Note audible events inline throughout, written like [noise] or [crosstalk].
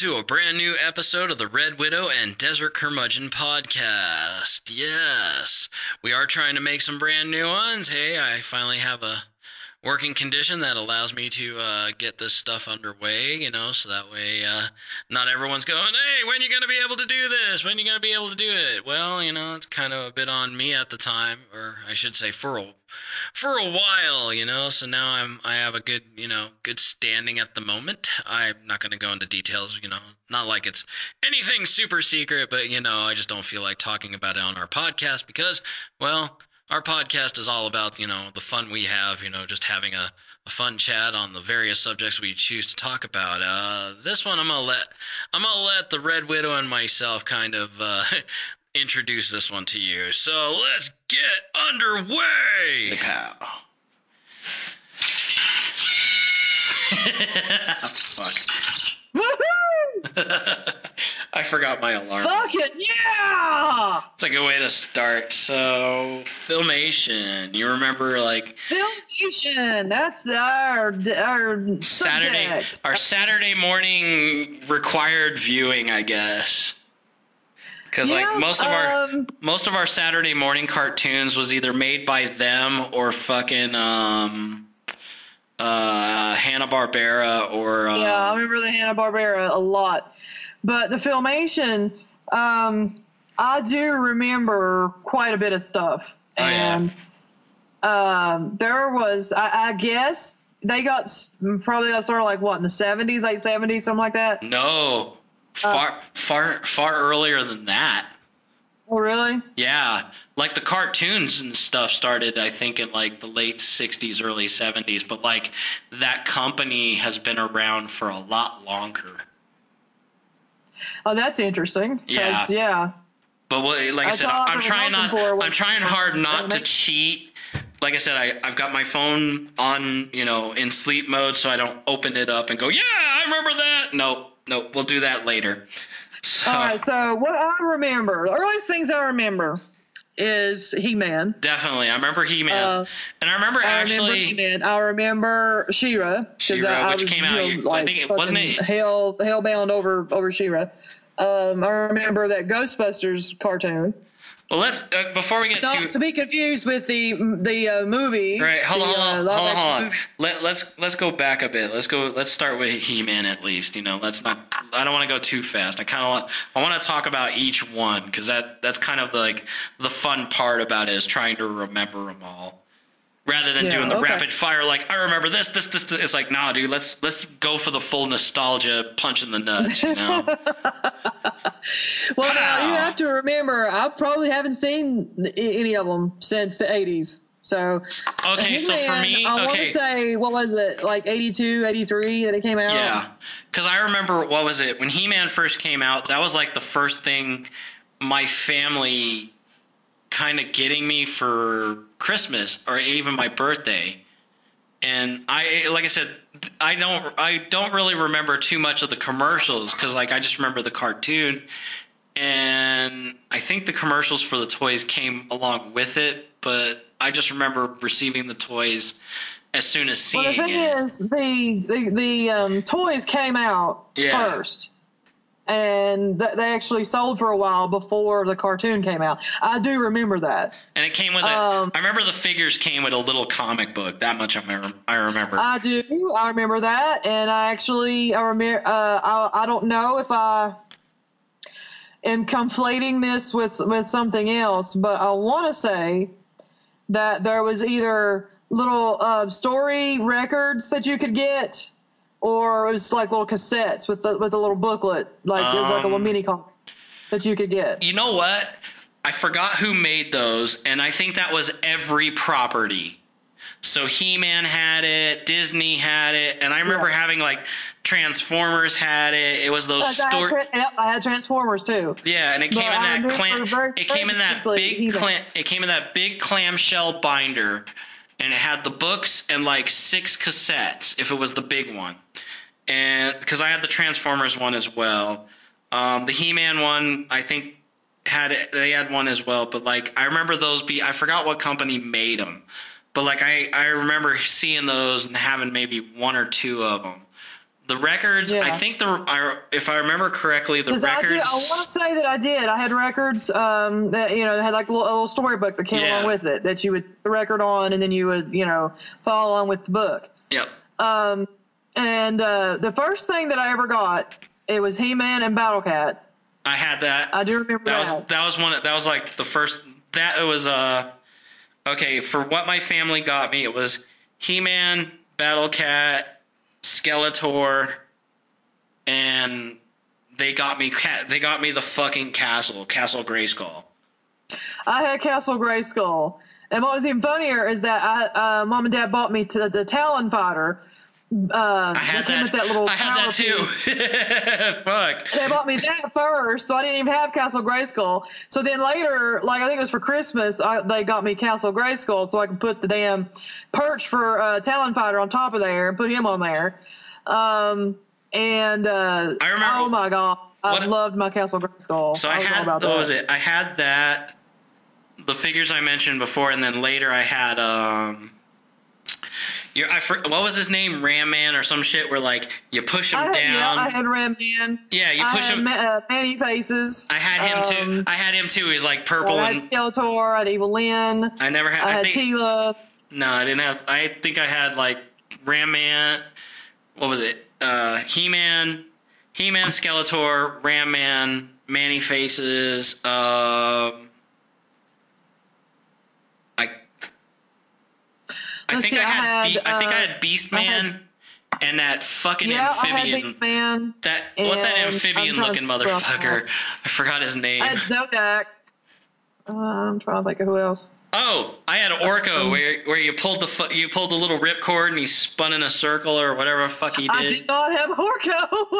to a brand new episode of the Red Widow and Desert Curmudgeon podcast. Yes, we are trying to make some brand new ones. Hey, I finally have a working condition that allows me to uh, get this stuff underway, you know, so that way uh, not everyone's going, hey, when are you going to be able to do this? When are you going to be able to do it? Well, you know, it's kind of a bit on me at the time, or I should say for a, for a while, you know, so now I'm, I have a good, you know, good standing at the moment. I'm not going to go into details, you know, not like it's anything super secret, but, you know, I just don't feel like talking about it on our podcast because, well, our podcast is all about you know the fun we have you know just having a, a fun chat on the various subjects we choose to talk about uh, this one i'm gonna let i'm gonna let the red widow and myself kind of uh, [laughs] introduce this one to you so let's get underway Pow. [laughs] Fuck. [laughs] I forgot my alarm. Fuck it, yeah! It's a good way to start. So, filmation. You remember, like Filmation. That's our our Saturday, subject. our Saturday morning required viewing, I guess. Because Yeah, like most of our um, most of our Saturday morning cartoons was either made by them or fucking um uh Hanna Barbera or uh, Yeah, I remember the Hanna Barbera a lot, but the Filmation, um, I do remember quite a bit of stuff, Oh, yeah. and um, there was, I, I guess, they got probably got started like what in the seventies, late seventies, something like that. no far far far earlier than that. Oh, really? Yeah, like the cartoons and stuff started, I think, in like the late '60s, early '70s. But like that company has been around for a lot longer. Oh, that's interesting. Yeah. yeah. But what, like I said, I'm trying not. I'm trying hard not to cheat. Like I said, I, I've got my phone on, you know, in sleep mode, so I don't open it up and go, "Yeah, I remember that." No, no, we'll do that later. So All right, so what I remember, the earliest things I remember is He Man. definitely, I remember He-Man, Uh, and I remember I actually. remember He-Man. I remember She-Ra. 'cause She-Ra, I, I was, came you know, year- I like think it- wasn't it- hell hellbound over over She-Ra. Um, I remember that Ghostbusters cartoon. Well, let's uh, before we get Not too. to be confused with the the uh, movie. Right, hold on, the, hold on, uh, hold on, action hold on. movie. Let, let's let's go back a bit. Let's go. Let's start with He-Man at least. You know, let's not. I don't want to go too fast. I kind of want. I want to talk about each one because that that's kind of like the fun part about it is trying to remember them all, rather than Yeah, doing the okay. rapid fire. Like I remember this, this, this, this. It's like, nah, dude. Let's let's go for the full nostalgia punch in the nuts. You know. [laughs] Well, now, you have to remember, I probably haven't seen any of them since the 80s. So, Okay, so for me, I want to say, what was it, like 82, 83 that it came out? Yeah, because I remember what was it when He Man first came out. That was like the first thing my family kind of getting me for Christmas or even my birthday. And I, like I said, I don't, I don't really remember too much of the commercials because, like, I just remember the cartoon, and I think the commercials for the toys came along with it. But I just remember receiving the toys as soon as seeing Well, the thing it. is, the the, the um, toys came out Yeah. first, and th- they actually sold for a while before the cartoon came out. I do remember that. And it came with a. Um, I remember the figures came with a little comic book. That much I remember. I remember. I do. I remember that, and I actually I remember. Uh, I I don't know if I am conflating this with with something else, but I want to say that there was either little uh, story records that you could get, or it was like little cassettes with the with a little booklet, like it was like a little Um, mini comic that you could get. you know what? I forgot who made those, and I think that was every property. So He Man had it, Disney had it, and I remember Yeah. having like Transformers had it. It was those I had, story. tra- yep, I had Transformers too. Yeah, and it But came in that clam. very- It came in that big clam. It came in that big clamshell binder, and it had the books and like six cassettes if it was the big one. And because I had the Transformers one as well, um, the He-Man one I think had it, they had one as well. But like I remember those be I forgot what company made them, but like I I remember seeing those and having maybe one or two of them The records, I think the I, if I remember correctly, the 'Cause I, did, records. I want to say that I did. I had records um, that you know had like a little, a little storybook that came Yeah. along with it that you would the record on, and then you would you know follow along with the book. Yep. Um, and uh, the first thing that I ever got it was He Man and Battle Cat. I had that. I do remember that that. was that was one. That was like the first. That it was uh okay for what my family got me. It was He Man, Battle Cat, Skeletor, and they got me. They got me the fucking castle, Castle Grayskull. I had Castle Grayskull. And what was even funnier is that I, uh, mom and dad bought me to the Talon Fighter. Uh, I had that with that little I had that too. [laughs] Fuck. They bought me that first, so I didn't even have Castle Grayskull. So then later, like I think it was for Christmas, I, they got me Castle Grayskull so I could put the damn perch for uh, Talon Fighter on top of there and put him on there. Um, and uh, I remember- Oh my god, I loved my Castle Grayskull. So I, was all had about what that. was it? I had that the figures I mentioned before, and then later I had um. Your, I for, what was his name? Ram Man or some shit where like you push him I had, down. yeah, I had Ram Man. Yeah, you push him. Ma- uh, Man-E-Faces. I had him too. Um, I had him too. He's like purple I had and Skeletor. I had Evil Lyn. I never had. I I, had think Teela. no, I didn't have. I think I had like Ram Man. What was it? Uh, He Man, He Man, Skeletor, Ram Man, Man-E-Faces. Um, I. I think see, I I had. had, Be- I think I uh, had Beast I had- Man. and that fucking Yeah, I had amphibian. Man. that what's that amphibian looking to figure out motherfucker? I forgot his name. I had Zodak. Uh, I'm trying to think of who else. Oh, I had Orko where where you pulled the fu- you pulled the little ripcord and he spun in a circle or whatever the fuck he did. I did. not have Orko.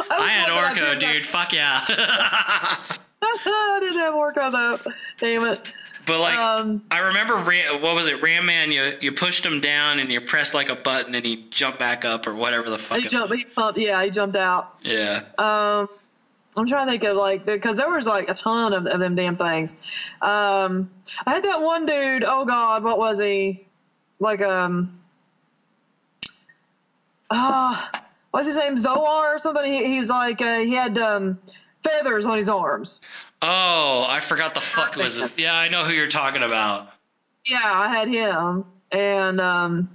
[laughs] I had was wondering, Orko, dude. Fuck yeah. [laughs] I didn't have Orko though. Damn it. But like, Um, I remember Ram, what was it? Ram Man, you you pushed him down and you pressed like a button and he jumped back up or whatever the fuck. he jumped. was. He. Yeah, he jumped out. Yeah. Um, I'm trying to think of like because there was like a ton of, of them damn things. Um, I had that one dude. Oh God, what was he? Like um, ah, what's his name? Zoar or something. He, he was like uh, he had um feathers on his arms. Oh, I forgot the fuck was it. Yeah, I know who you're talking about. Yeah, I had him, and um,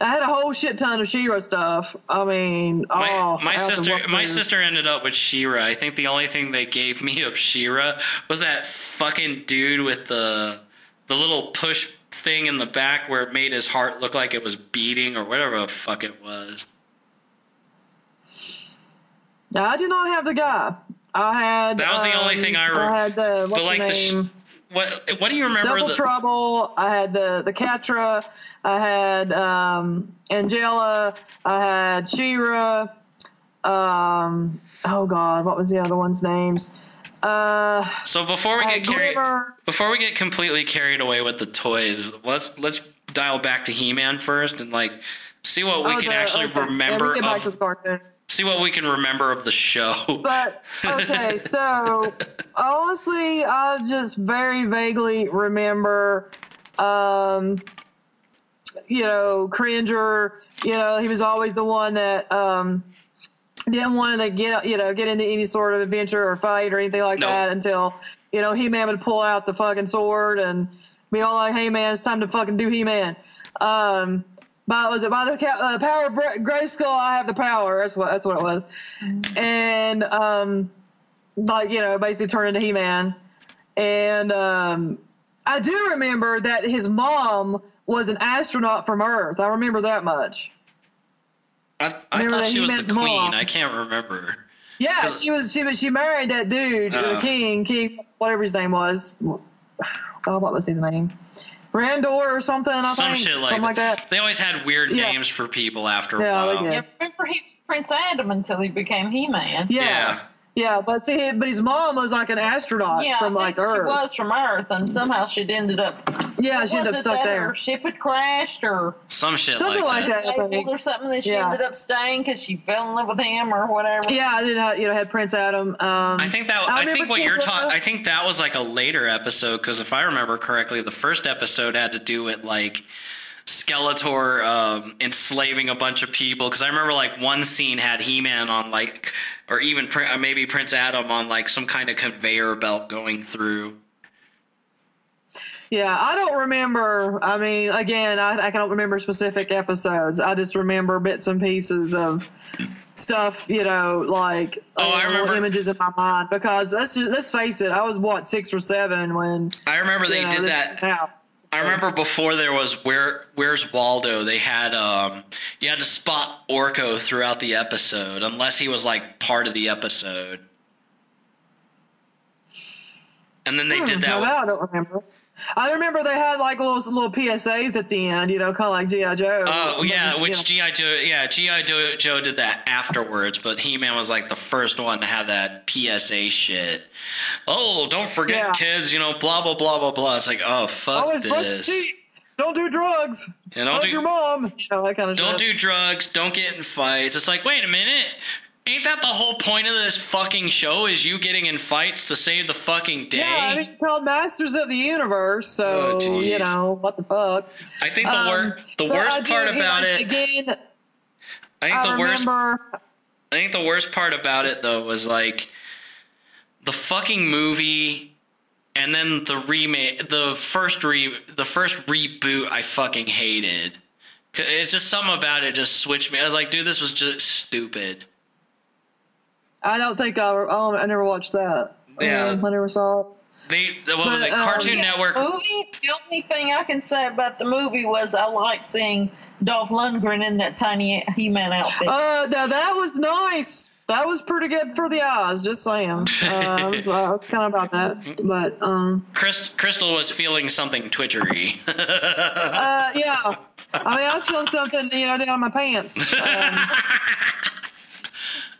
I had a whole shit ton of She-Ra stuff. I mean, My, oh, my I had to sister my sister ended up with She-Ra. I think the only thing they gave me of She-Ra was that fucking dude with the the little push thing in the back where it made his heart look like it was beating or whatever the fuck it was. I did not have the guy. I had. That was the only um, thing I re- I had the what's but like the the sh- What what do you remember Double the Trouble. I had the the Catra. I had um, Angela. I had She-Ra. Um, oh God, what was the other one's names? Uh, So before we I get carried Glimmer. before we get completely carried away with the toys, let's let's dial back to He-Man first and like see what we oh, can the- actually okay. Yeah, remember we get back of the. See what we can remember of the show. But okay, so [laughs] honestly, I just very vaguely remember, um, you know, Cringer. You know, he was always the one that um, didn't want to get you know get into any sort of adventure or fight or anything like Nope. that until you know He Man would pull out the fucking sword and be all like, "Hey man, it's time to fucking do He Man." Um, by was it by the uh, power of Gra- Grayskull? I have the power. That's what that's what it was. And um, like you know, basically turn into He Man. And um, I do remember that his mom was an astronaut from Earth. I remember that much. I, I Remember thought that she was the queen. mom? I can't remember. Yeah, she was. She was. She married that dude, Oh. the king, king, whatever his name was. God, what was his name? Randor or something. I Some think shit like something that. like that. They always had weird Yeah. names for people after a Yeah, they while. did. Yeah, remember he was Prince Adam until he became He-Man. Yeah, Yeah. Yeah, But see, but his mom was like an astronaut Yeah, from I like think she was from Earth, and somehow she ended up. Yeah, she ended up stuck that there. Her ship had crashed, or Some shit Something like like that. that. I think. disabled or something that she Yeah. ended up staying because she fell in love with him or whatever. Yeah, I did. Have, you know, had Prince Adam. Um, I think that I I, think what you're talking. I think that was like a later episode because if I remember correctly, the first episode had to do with like Skeletor um, enslaving a bunch of people. Because I remember like one scene had He Man on like, or even Prin- uh, maybe Prince Adam on like some kind of conveyor belt going through. Yeah, I don't remember. I mean, again, I, I don't remember specific episodes. I just remember bits and pieces of stuff, you know, like Oh, I uh, remember- images in my mind. Because let's just, let's face it, I was what six or seven when I remember they know, did that. out. I remember before there was where where's Waldo? They had um you had to spot Orko throughout the episode unless he was like part of the episode. And then they Hmm, did that. with- that I don't remember. I remember they had like little little PSAs at the end, you know, kind of like GI Joe. Oh yeah, which. GI Joe? Yeah, GI Joe, Joe did that afterwards, but He Man was like the first one to have that PSA shit. Oh, don't forget, Yeah. kids. You know, blah blah blah blah blah. It's like, oh fuck oh, always this. Don't do drugs. And don't Hug do- your mom. You know that kind of Don't shit. do drugs. Don't get in fights. It's like, wait a minute. Ain't that the whole point of this fucking show? Is you getting in fights to save the fucking day? Yeah, I mean, called Masters of the Universe, so Oh, you know what the fuck. I think the, wor- Um, the worst part about it. again. I think I the worst. I think the worst part about it though was like the fucking movie and then the remake the first re the first reboot I fucking hated. It's just something about it just switched me. I was like, dude, this was just stupid. I don't think I. Oh, I never watched that. Yeah. Um, I never saw it. They what was But, it? um, Cartoon Yeah, Network. Movie. The only thing I can say about the movie was I liked seeing Dolph Lundgren in that tiny He-Man outfit. Uh, now that was nice. That was pretty good for the eyes. Just saying. Uh, I was, uh, I was kind of about that, but um, Chris, Crystal was feeling something twitchery. uh, yeah. I mean, I was feeling something, you know, down my pants. [laughs] Um,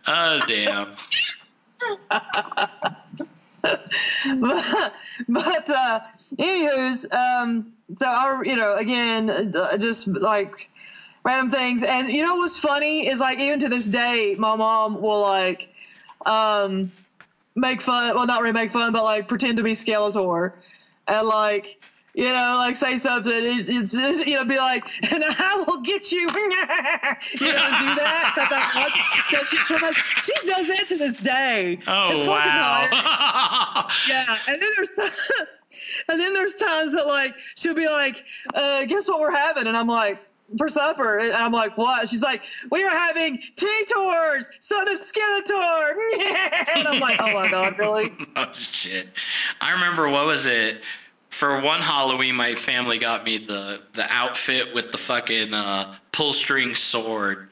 oh damn. [laughs] but, but uh, anywho's, um, so I, you know, again, uh, just like random things, and you know what's funny is like even to this day, my mom will like, um, make fun. Well, not really make fun, but like pretend to be Skeletor, and like. You know, like say something. It, it's it's, you know, be like, and I will get you. [laughs] you know, do that because I watch. Because she, she, does that to this day. Oh It's wow. [laughs] Yeah, and then there's t- [laughs] and then there's times that like she'll be like, uh, "Guess what we're having?" And I'm like, "For supper." And I'm like, "What?" She's like, "We are having T-Tors, son of Skeletor." and I'm like, "Oh my god, really?" oh shit! I remember what was it? For one Halloween, my family got me the the outfit with the fucking uh, pull string sword,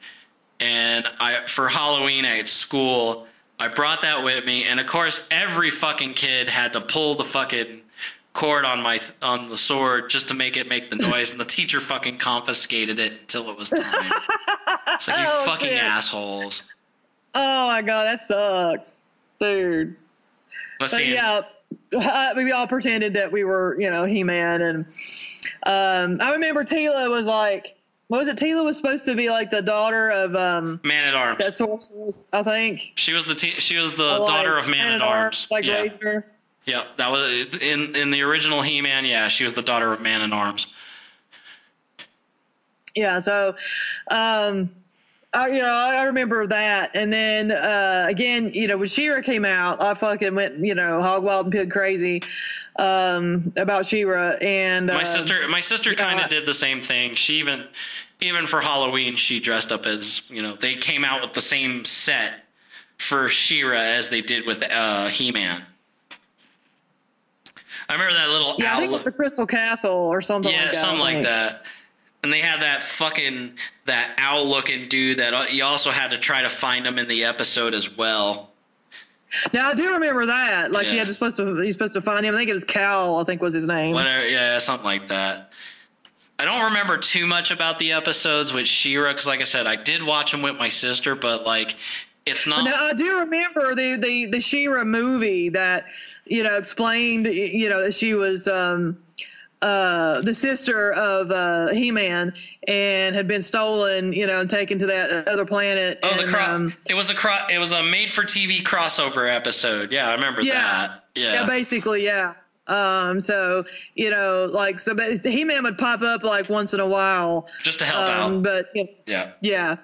and I for Halloween at school I brought that with me, and of course every fucking kid had to pull the fucking cord on my on the sword just to make it make the noise, and the teacher fucking confiscated it till it was time. It's like you [laughs] Oh, fucking shit. assholes. Oh my god, that sucks, dude. Let's But see. yeah, uh, we all pretended that we were, you know, He-Man, and um, I remember Teela was like, what was it? Teela was supposed to be like the daughter of um, Man at arms. that sorceress, I think. She was the te- she was the Like, daughter of Man, at Arms. like yeah, her. yeah, that was in in the original He Man. Yeah, she was the daughter of Man at Arms. Yeah, so um I, you know, I remember that, and then uh, again, you know, when She-Ra came out, I fucking went, you know, hog wild and pig crazy um, about She-Ra, and My um, sister, my sister kind of did the same thing. She even even for Halloween, she dressed up as you know. They came out with the same set for She-Ra as they did with uh, He Man. I remember that little Yeah, I think it was the Crystal Castle or something. yeah, like that, something like that. And they had that fucking that owl looking dude that uh, you also had to try to find him in the episode as well. Now I do remember that. Like he Yeah. had to supposed to he's supposed to find him. I think it was Cal. I think was his name. Whatever, yeah, something like that. I don't remember too much about the episodes with She-Ra because, like I said, I did watch them with my sister, but like, it's not. Now I do remember the the the She-Ra movie that you know explained you know that she was um uh the sister of uh He-Man and had been stolen you know and taken to that other planet. oh, the and, cro- um, it was a cro- it was a made for TV crossover episode. Yeah, I remember Yeah. that. Yeah, yeah, basically, yeah. Um, so you know, like so, He Man would pop up like once in a while, just to help um, out. But you know, Yeah. yeah,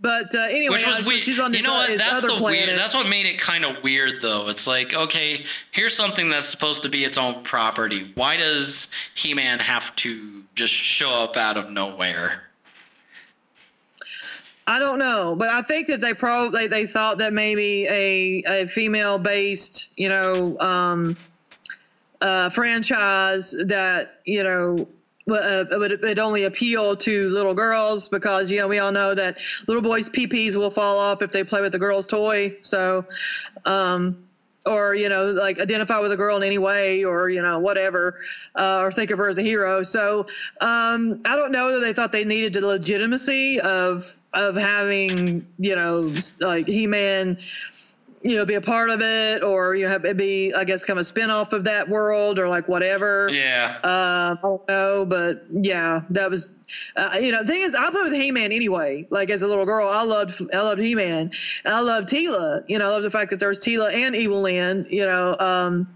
but uh, anyway, Which was uh, weird. she's on this, you know uh, what? That's other the planet. weird. That's what made it kind of weird, though. It's like, okay, here's something that's supposed to be its own property. Why does He-Man have to just show up out of nowhere? I don't know, but I think that they probably they, they thought that maybe a a female based you know um, uh, franchise that you know uh, would would only appeal to little girls because you know we all know that little boys' peepees will fall off if they play with a girl's toy. So. Um, or you know like identify with a girl in any way or you know whatever uh, or think of her as a hero so um, i don't know that they thought they needed the legitimacy of of having you know like he-man you know be a part of it or you know have it be i guess kind of a spin-off of that world or like whatever Yeah. uh, I don't know, but yeah, that was, uh, you know, the thing is, I played with He-Man anyway. Like as a little girl, I loved, I loved He-Man, and I loved Teela. You know, I love the fact that there was Teela and Evil Lyn. You know, um,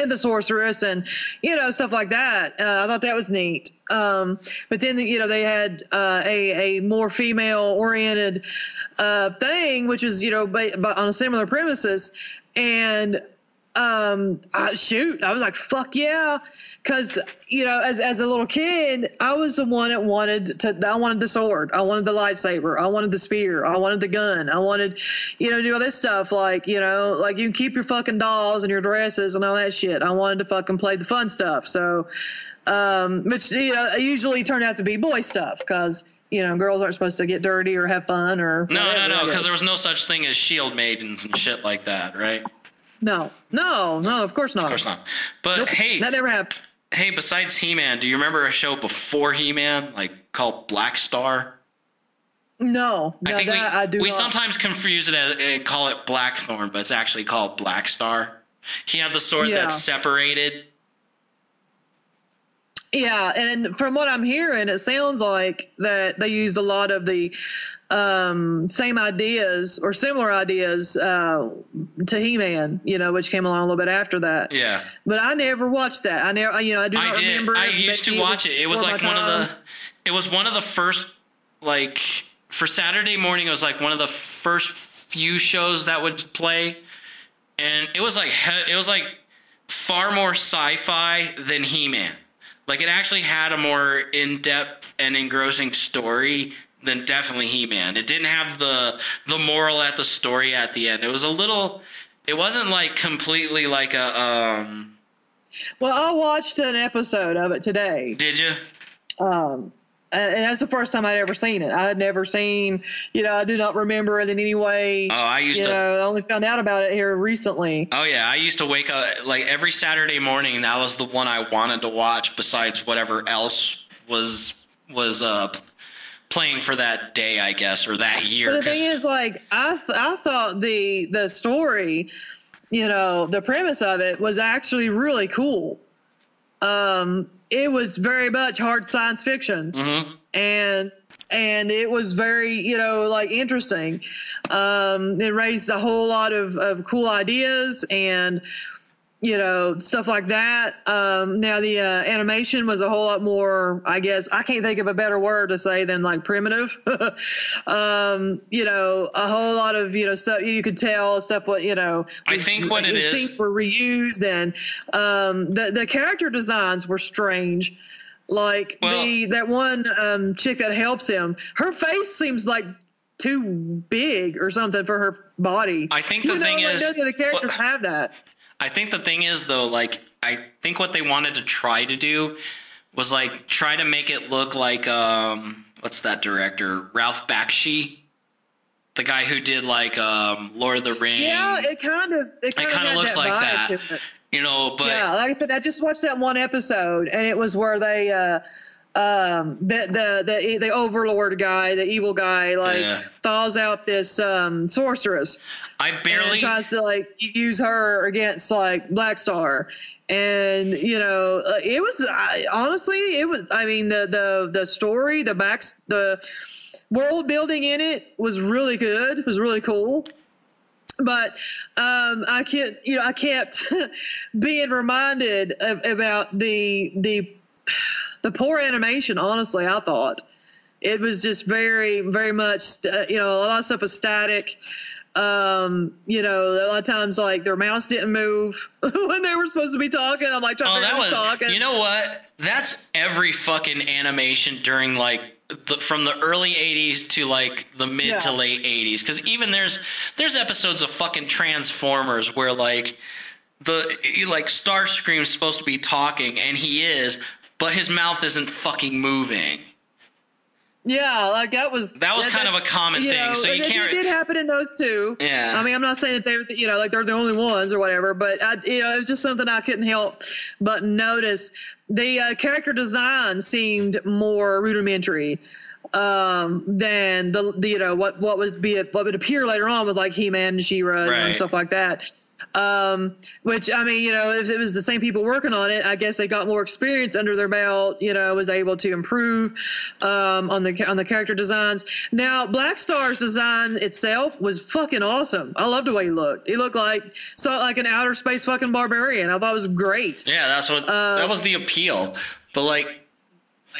and the sorceress and you know stuff like that. Uh, I thought that was neat. Um, but then you know they had uh, a a more female oriented uh, thing, which is you know ba- ba- on a similar premises, and um, I, shoot, I was like, fuck yeah. Cause you know, as, as a little kid, I was the one that wanted to, I wanted the sword. I wanted the lightsaber. I wanted the spear. I wanted the gun. I wanted, you know, do all this stuff. Like, you know, like you can keep your fucking dolls and your dresses and all that shit. I wanted to fucking play the fun stuff. So, um, which, you know, usually turned out to be boy stuff. Cause, you know, girls aren't supposed to get dirty or have fun or No, no, whatever, no, because there was no such thing as shield maidens and shit like that, right? No, no, no, of course not. Of course not. But Nope, hey, that never happened. hey, besides He-Man, do you remember a show before He-Man, like called Black Star? No, no, I think that we, I do we not. sometimes confuse it as, and call it Blackthorn, but it's actually called Black Star. He had the sword Yeah. that's separated. Yeah, and from what I'm hearing, it sounds like that they used a lot of the um, same ideas or similar ideas uh, to He-Man, you know, which came along a little bit after that. Yeah. But I never watched that. I never, you know, I do I not did. remember. I used to watch it. It was like one of the. It was one of the first like for Saturday morning. It was like one of the first few shows that would play, and it was like it was like far more sci-fi than He-Man. Like it actually had a more in-depth and engrossing story than definitely He-Man. It didn't have the the moral at the story at the end. It was a little. It wasn't like completely like a. um Well, I watched an episode of it today. Did you? Um, and and that's the first time I'd ever seen it. I had never seen, you know, I do not remember it in any way. Oh, I used you to. know, I only found out about it here recently. Oh yeah, I used to wake up like every Saturday morning. That was the one I wanted to watch, besides whatever else was was uh playing for that day, I guess, or that year. But the thing is, like, I th- I thought the the story, you know, the premise of it was actually really cool. Um, it was very much hard science fiction, Mhm. and and it was very you know like interesting. Um, it raised a whole lot of of cool ideas and you know stuff like that. Um now the uh, animation was a whole lot more i guess i can't think of a better word to say than like primitive. [laughs] Um you know a whole lot of you know stuff you could tell stuff what you know I think what it is- were reused and um the the character designs were strange. Like Well- the that one um chick that helps him her face seems like too big or something for her body. I think you the know, thing like is- none of the characters well- have that I think the thing is though, like I think what they wanted to try to do was like try to make it look like um what's that director Ralph Bakshi, the guy who did like um Lord of the Rings. Yeah, it kind of it kind, kinda of looks that like that. you know, but yeah, like I said, I just watched that one episode, and it was where they, uh, um, the the the the overlord guy, the evil guy, like Yeah. thaws out this um sorceress I barely tries to like use her against like Black Star. And you know, uh, it was I, honestly, it was. I mean, the the the story, the back, the world building in it was really good. It was really cool. but um, I can't, you know, I kept [laughs] being reminded of, about the the the poor animation. Honestly, I thought it was just very, very much, uh, you know, a lot of stuff was static. Um, you know, a lot of times like their mouths didn't move [laughs] when they were supposed to be talking. I'm like, trying Oh, to that was. talking. You know what? That's every fucking animation during like the, from the early '80s to like the mid Yeah. to late '80s. Because even there's there's episodes of fucking Transformers where like the like Starscream's supposed to be talking and he is, but his mouth isn't fucking moving. Yeah, like that was That was kind of a common thing, know, so you it, can't- It did happen in those two. Yeah. I mean, I'm not saying that they're you know like they're the only ones or whatever, but I, you know, it was just something I couldn't help but notice. The uh, character design seemed more rudimentary um than the, the you know what what would be what would appear later on with like He-Man and She-Ra Right. and stuff like that um which i mean you know if it was the same people working on it i guess they got more experience under their belt you know was able to improve um on the on the character designs. Now black star's design itself was fucking awesome. I loved the way he looked. He looked like so like an outer space fucking barbarian. I thought it was great. Yeah, that's what Uh, that was the appeal. But like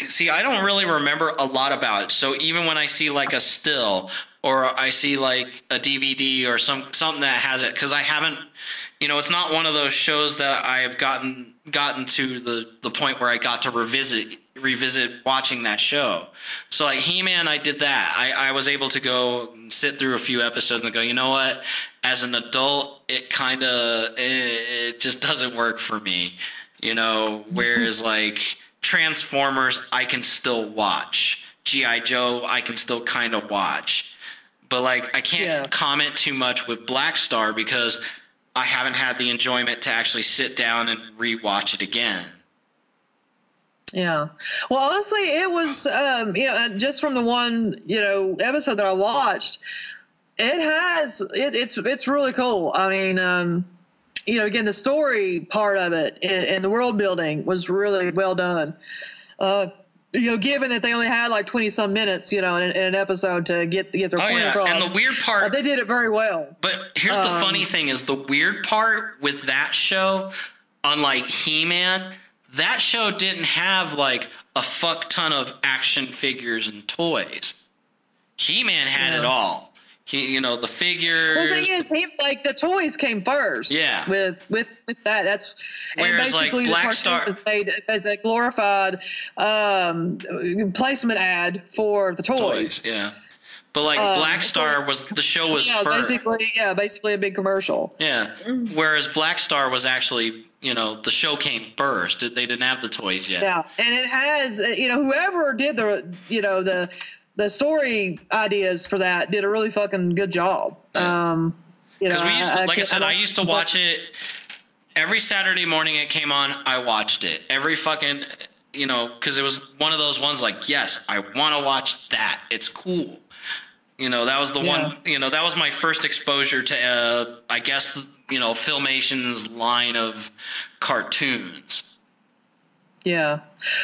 see, I don't really remember a lot about it. So even when I see like a still or I see like a DVD or some something that has it cuz I haven't you know, it's not one of those shows that I have gotten gotten to the the point where I got to revisit revisit watching that show. So like He-Man I did that. I I was able to go sit through a few episodes and go, "You know what? As an adult, it kind of it, it just doesn't work for me." You know, whereas [laughs] like Transformers I can still watch. GI Joe I can still kind of watch. But like I can't Yeah. comment too much with Black Star because I haven't had the enjoyment to actually sit down and rewatch it again. Yeah. Well, honestly, it was, um, you know, just from the one, you know, episode that I watched, it has, it, it's, it's really cool. I mean, um, you know, again, the story part of it and, and the world building was really well done. Uh, you know, given that they only had like twenty some minutes, you know, in, in an episode to get get their Oh point yeah, across, and the weird uh, part they did it very well. But here's the Um, funny thing is the weird part with that show, unlike He-Man, that show didn't have like a fuck ton of action figures and toys. He-Man had it all. He, you know, the figures. Well, the thing is, he like the toys came first. Yeah. With with with that, that's Whereas, and basically Black the cartoon Star- was made as a glorified um, placement ad for the toys. toys, yeah. But like Um, Black Star was the show was Yeah, first. basically, yeah, basically a big commercial. Yeah. Whereas Black Star was actually, you know, the show came first. They didn't have the toys yet. Yeah, and it has you know whoever did the you know the the story ideas for that did a really fucking good job. Um, you know, Because we used to, like I said, I don't- used to watch it every Saturday morning. It came on. I watched it every fucking, you know, because it was one of those ones. Like, yes, I want to watch that. It's cool. You know, that was the Yeah. one. You know, that was my first exposure to, uh, I guess, you know, Filmation's line of cartoons. Yeah.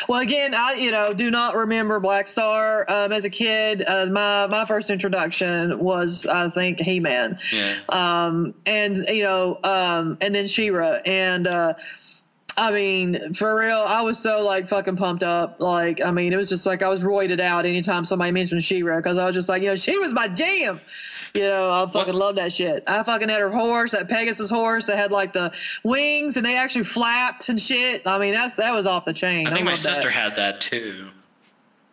Well, again, I you know do not remember Black Star um, as a kid. Uh, my my first introduction was I think He Man. Yeah. Um, and you know, um, and then She-Ra, and uh, I mean, for real, I was so like fucking pumped up. Like, I mean, it was just like I was roided out anytime somebody mentioned She-Ra because I was just like, you know, she was my jam. You know, I fucking love that shit. I fucking had her horse, that Pegasus horse that had like the wings and they actually flapped and shit. I mean, that's that was off the chain. I think my loved that. sister had that too.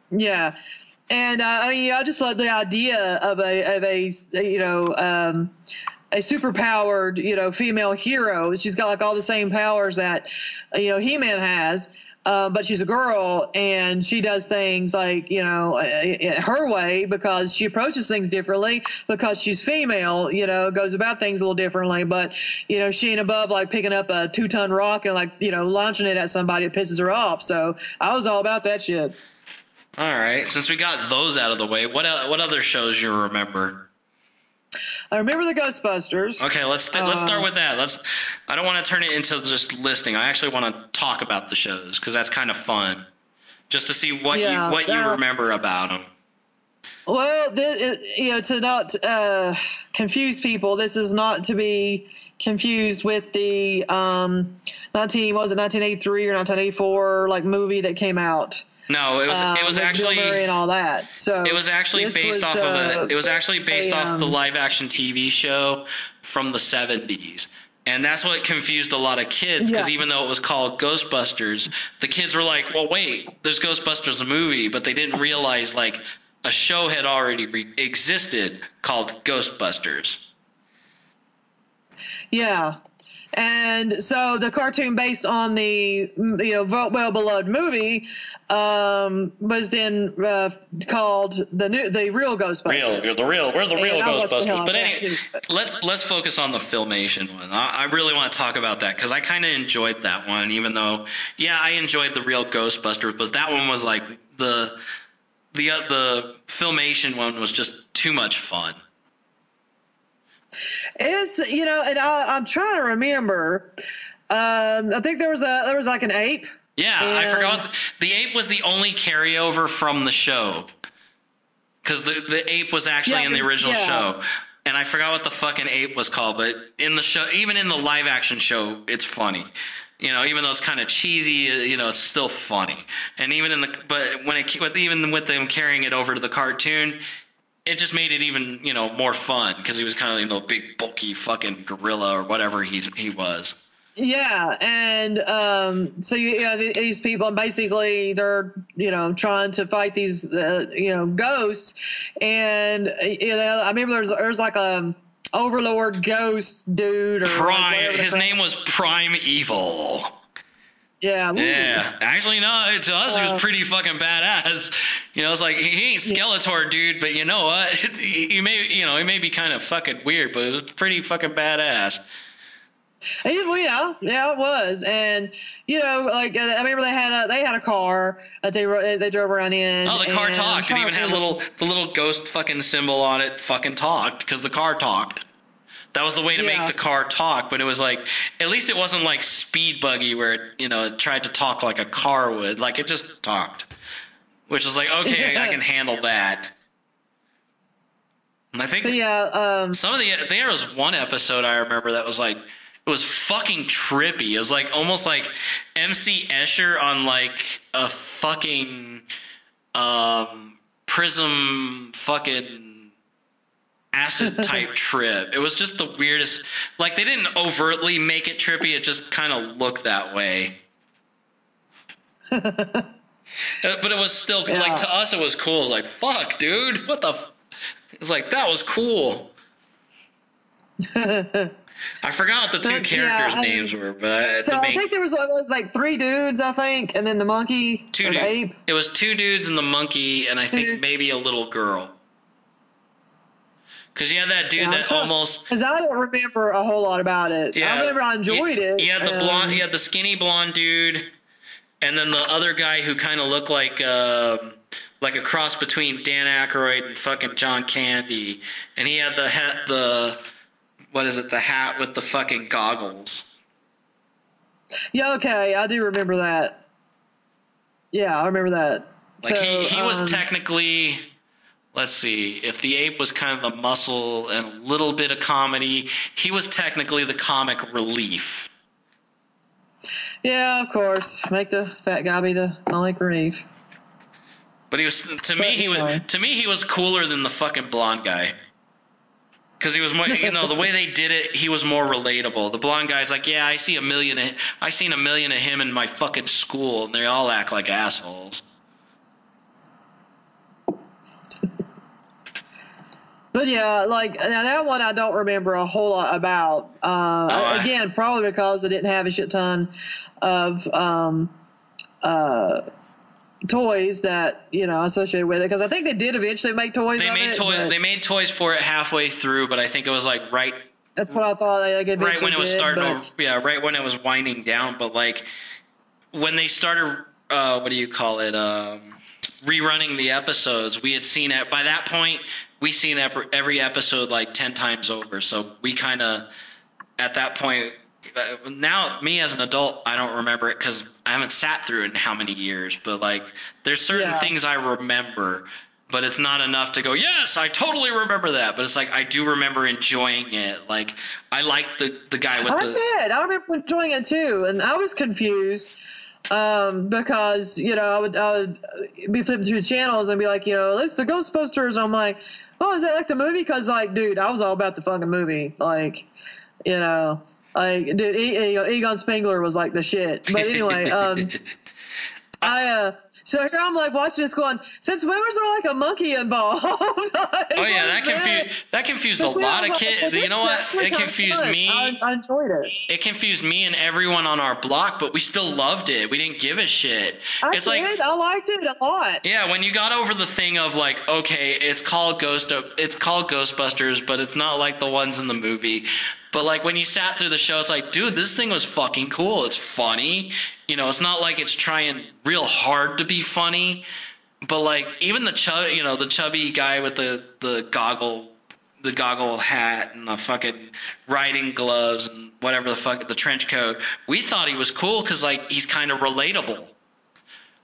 Yeah, and uh, I mean, I just love the idea of a of a you know um, a super powered you know female hero. She's got like all the same powers that you know He Man has. Um, but she's a girl and she does things like you know uh, her way because she approaches things differently because she's female you know goes about things a little differently but you know she ain't above like picking up a two ton rock and like you know launching it at somebody that pisses her off so i was all about that shit All right. Since we got those out of the way, what what other shows you remember? I remember the Ghostbusters. Okay, let's let's start Um, with that. Let's. I don't want to turn it into just listing. I actually want to talk about the shows because that's kind of fun, just to see what Yeah, you what you remember about them. Well, th- it, you know, to not uh, confuse people, this is not to be confused with the um, 19 what was it 1983 or 1984 like movie that came out. No, it was um, it was actually and all that. So it was actually based was, off of uh, a it was actually based a, off the um, live action TV show from the 70s. And that's what confused a lot of kids because Yeah. even though it was called Ghostbusters, the kids were like, "Well, wait, there's Ghostbusters a movie," but they didn't realize like a show had already re- existed called Ghostbusters. Yeah. And so the cartoon based on the you know well beloved movie um, was then uh, called the new the real Ghostbusters. Real, the real, we're the real And I watched Ghostbusters. But anyway, let's let's focus on the filmation one. I, I really want to talk about that because I kind of enjoyed that one, even though, yeah, I enjoyed the real Ghostbusters, but that one was like the the uh, the filmation one was just too much fun. It's you know, and I, I'm trying to remember. Um, I think there was a there was like an ape. Yeah, I forgot the ape was the only carryover from the show because the the ape was actually Yeah, in the original yeah. show. And I forgot what the fucking ape was called, but in the show, even in the live action show, it's funny. You know, even though it's kind of cheesy, uh, you know, it's still funny. And even in the, but when it, even with them carrying it over to the cartoon, it just made it even, you know, more fun because he was kind of, you know, big, bulky fucking gorilla or whatever he's, he was. Yeah, and um, so you, you know, these people basically they're you know trying to fight these uh, you know ghosts, and uh, you know I remember there's there's like a overlord ghost dude or Prime, the his name was Prime Evil. Yeah. Yeah, actually, no. To us, he was pretty fucking badass. You know, it's like he ain't Skeletor, dude, but you know what? [laughs] He, may, you know, he may be kind of fucking weird, but it's pretty fucking badass. Well, yeah, yeah, it was, and you know, like uh, I remember they had a they had a car that they they drove around in. Oh, the car talked. It even had a little the little ghost fucking symbol on it. Fucking talked because the car talked. That was the way to Yeah. make the car talk, but it was like at least it wasn't like Speed Buggy where it, you know it tried to talk like a car would. Like it just talked, which is like okay, I can [laughs] handle that. And I think But yeah, um, some of the there was one episode I remember that was like it was fucking trippy. It was like almost like MC Escher on like a fucking um prism fucking acid type [laughs] trip. It was just the weirdest like they didn't overtly make it trippy, it just kind of looked that way. [laughs] But it was still Yeah. like to us it was cool. It was like fuck, dude. What the f-? It's like that was cool. [laughs] I forgot what the two yeah, characters' I- names were, but so the I think there was, was like three dudes, I think, and then the monkey two the ape. It was two dudes and the monkey, and I think Mhm. maybe a little girl. Because you had that dude Yeah, that trying- almost Because I don't remember a whole lot about it. yeah. I remember I enjoyed you, it. You had the um, blonde, you had the skinny blonde dude, and then the other guy who kind of looked like um like a cross between Dan Aykroyd and fucking John Candy, and he had the hat the what is it the hat with the fucking goggles. Yeah, okay, I do remember that. Yeah, I remember that. Like so, he, he was um, technically let's see, if the ape was kind of the muscle and a little bit of comedy, he was technically the comic relief. Yeah, of course. Make the fat guy be the comic relief. But he was to me he was to me he was cooler than the fucking blonde guy. Cause he was more, you know, the way they did it, he was more relatable. The blonde guy's like, yeah, I see a million, of, I seen a million of him in my fucking school, and they all act like assholes. But yeah, like now that one I don't remember a whole lot about. Uh, again, probably because I didn't have a shit ton of um, uh, toys that you know associated with it. Because I think they did eventually make toys. They made it, toys, they made toys for it halfway through, but I think it was like right That's what I thought like, right when it was did, starting but- to, yeah right when it was winding down but like when they started uh what do you call it um rerunning the episodes we had seen it by that point we seen every episode like 10 times over so we kind of at that point uh, now me as an adult i don't remember it because i haven't sat through it in how many years but like there's certain Yeah. things i remember but it's not enough to go. Yes, I totally remember that. But it's like I do remember enjoying it. Like I like the the guy with I the did. I remember enjoying it too, and I was confused um, because you know I would, I would be flipping through channels and be like, you know, it's the Ghostbusters. I'm like, oh, is that like the movie? Because like, dude, I was all about the fucking movie. Like, you know, like, dude, e- e- Egon Spengler was like the shit. But anyway, um, [laughs] I uh. So here I'm like watching this going, since when was there like a monkey involved? [laughs] Like, Oh yeah, that confused that confused a But then I lot of like, kids. You know what? It confused me. I, I enjoyed it. it confused me and everyone on our block, but we still loved it. We didn't give a shit. I it's like did. I liked it a lot. yeah, when you got over the thing of like, okay, it's called Ghost, it's called Ghostbusters, but it's not like the ones in the movie. But like when you sat through the show, it's like, dude, this thing was fucking cool. It's funny. You know, it's not like it's trying real hard to be funny. But like even the chub, you know, the chubby guy with the the goggle, the goggle hat and the fucking riding gloves and whatever the fuck the trench coat. We thought he was cool because like he's kind of relatable.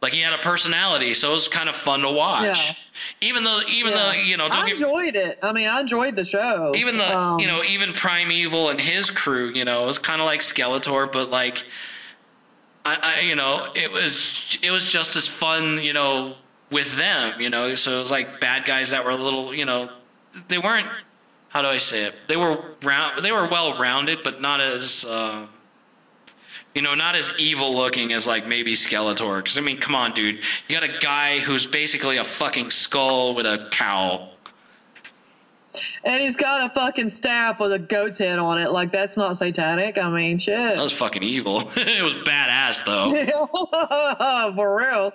Like he had a personality, so it was kind of fun to watch. Yeah. Even though, even though you know, don't I get enjoyed it. I mean, I enjoyed the show. even the Um, you know even Prime Evil and his crew, you know, it was kind of like Skeletor, but like, I, I you know it was it was just as fun, you know, with them, you know. So it was like bad guys that were a little, you know, they weren't. How do I say it? They were round. They were well rounded, but not as. Uh, you know, not as evil looking as like maybe Skeletor. Because I mean, come on, dude, you got a guy who's basically a fucking skull with a cowl. And he's got a fucking staff with a goat's head on it. Like that's not satanic. I mean, shit. That was fucking evil. [laughs] it was badass though. [laughs] [laughs] For real.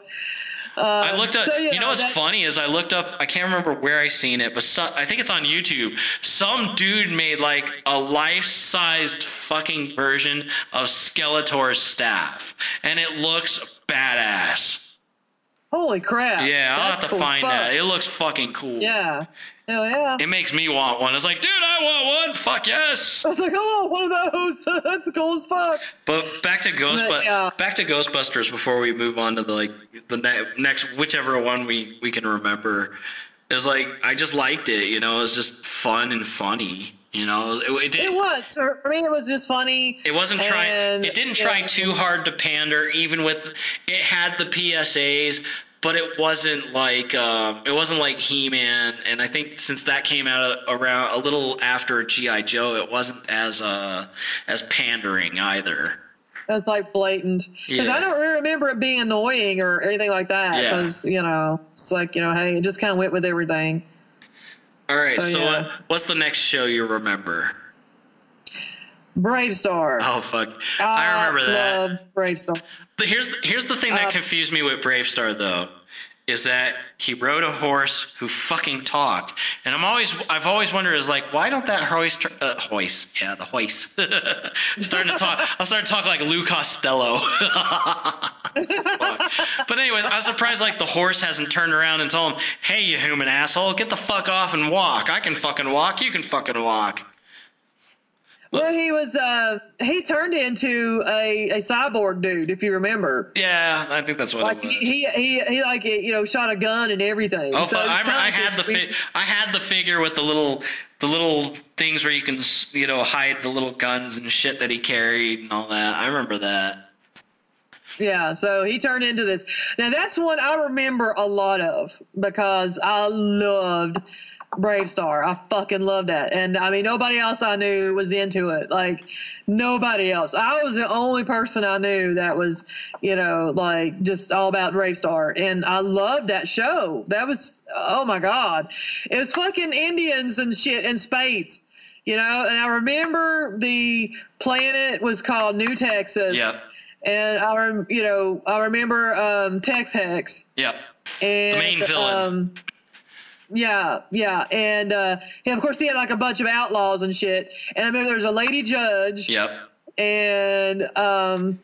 Uh, I looked up. so, yeah, you know what's funny is I looked up. I can't remember where I seen it, but I think it's on YouTube. Some dude made like a life-sized fucking version of Skeletor's staff, and it looks badass. Holy crap. Yeah, I'll have to cool find fuck. that. It looks fucking cool. Yeah. Hell yeah. It makes me want one. It's like, dude, I want one. Fuck yes. I was like, oh, one of those. That's cool as fuck. But back to Ghost, But, yeah. back to Ghostbusters before we move on to the like the ne- next whichever one we we can remember. Is like I just liked it. You know, it was just fun and funny. You know, it, it, It was. For me, it was just funny. It wasn't trying. It didn't try yeah. too hard to pander. Even with it had the PSAs, but it wasn't like um, it wasn't like He Man. And I think since that came out around a little after GI Joe, it wasn't as uh, as pandering either. It's like blatant. Because Yeah. I don't remember it being annoying or anything like that. Yeah. Because, you know, it's like, you know, hey, it just kind of went with everything. All right. So, So, yeah. what, what's the next show you remember? BraveStarr. Oh fuck, I remember that. love BraveStarr. But here's here's the thing that Uh, confused me with BraveStarr though, is that he rode a horse who fucking talked, and I'm always I've always wondered is like why don't that hoist uh, hoist yeah the hoist [laughs] starting to talk I'm starting to talk like Lou Costello. [laughs] But anyways, I was surprised like the horse hasn't turned around and told him, "Hey, you human asshole, get the fuck off and walk. I can fucking walk. You can fucking walk." Well, he was, uh, he turned into a, a cyborg dude, if you remember. Yeah, I think that's what Like, it was. he, he, he, like, you know, shot a gun and everything. Oh, so but I, I had the fi- I had the figure with the little the little things where you can you know hide the little guns and shit that he carried and all that. I remember that. Yeah, so he turned into this. Now that's one I remember a lot of because I loved BraveStarr. I fucking loved that. And I mean nobody else I knew was into it. Like nobody else. I was the only person I knew that was, you know, like just all about BraveStarr. And I loved that show. That was oh my god. It was fucking Indians and shit in space. You know, and I remember the planet was called New Texas Yep. and I, rem- you know, I remember um, Tex Hex Yep. and The main villain. Um, yeah, yeah, and uh, yeah, of course he had like a bunch of outlaws and shit. And I remember there was a lady judge, Yep. and um,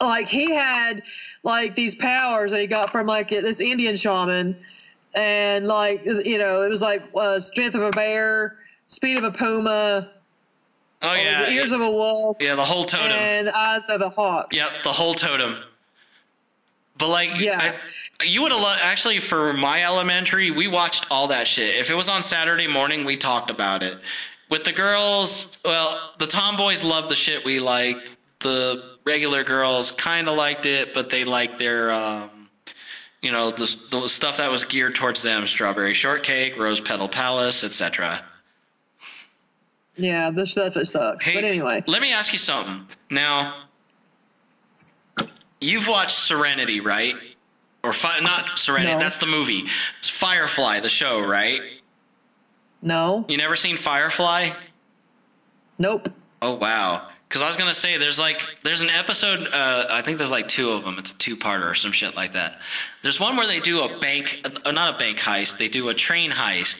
like he had like these powers that he got from like this Indian shaman, and like you know, it was like uh, strength of a bear, speed of a puma, Oh yeah. ears of a wolf, yeah, the whole totem. and eyes of a hawk. Yep, the whole totem. But like, Yeah. I, you would have lo- actually for my elementary, we watched all that shit. If it was on Saturday morning, we talked about it. With the girls, well, the tomboys loved the shit we liked. The regular girls kind of liked it, but they liked their, um, you know, the, the stuff that was geared towards them: strawberry shortcake, rose petal palace, etc. Yeah, this stuff it sucks. Hey, but anyway, let me ask you something. Now, you've watched Serenity, right? Or fi- not Serenity? No. That's the movie. It's Firefly, the show, right? no, You never seen Firefly? nope. Oh wow. Because I was gonna say there's like there's an episode. Uh, I think there's like two of them. It's a two-parter or some shit like that. There's one where they do a bank, uh, not a bank heist. They do a train heist.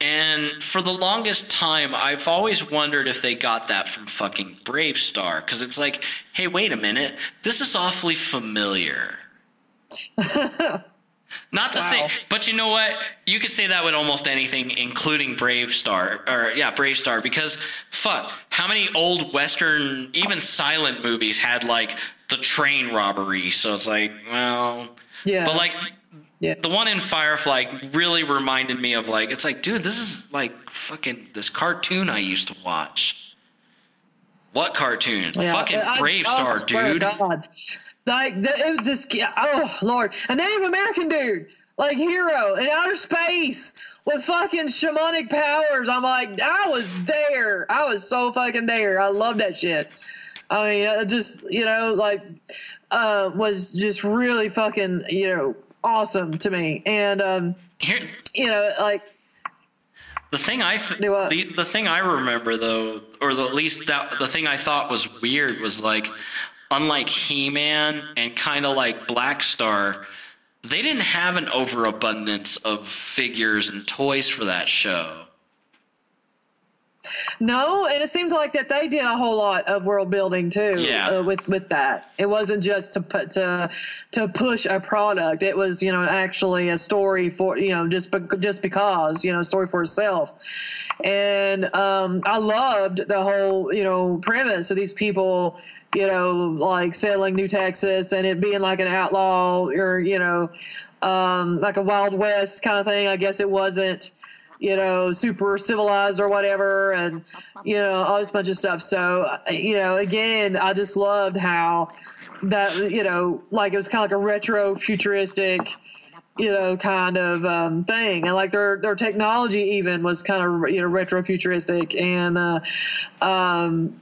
And for the longest time, I've always wondered if they got that from fucking BraveStarr. Because it's like, hey, wait a minute, this is awfully familiar. [laughs] Not to Wow. say, but you know what? You could say that with almost anything, including BraveStarr, or yeah, BraveStarr, because fuck, how many old Western, even silent movies had like the train robbery? So it's like, well, Yeah. but like yeah. the one in Firefly really reminded me of like, it's like, dude, this is like fucking this cartoon I used to watch. What cartoon? Yeah, fucking Brave I Star, dude. God. Like it was just oh lord, a Native American dude, like hero in outer space with fucking shamanic powers. I'm like, I was there. I was so fucking there. I love that shit. I mean, it just you know, like, uh, was just really fucking you know awesome to me. And um, Here, you know, like The thing I th- Do what? the the thing I remember though, or the, at least that the thing I thought was weird was like, unlike He Man and kind of like Blackstar, they didn't have an overabundance of figures and toys for that show. No, and it seemed like that they did a whole lot of world building too. Yeah. Uh, with with that, it wasn't just to put to to push a product. It was you know actually a story for you know just be, just because you know a story for itself. And um, I loved the whole you know premise of these people you know like settling New Texas and it being like an outlaw or you know um, like a Wild West kind of thing. I guess it wasn't you know, super civilized or whatever, and you know, all this bunch of stuff. So, you know, again, I just loved how that, you know, like it was kind of like a retro futuristic, you know, kind of um, thing, and like their their technology even was kind of you know retro futuristic, and uh, um,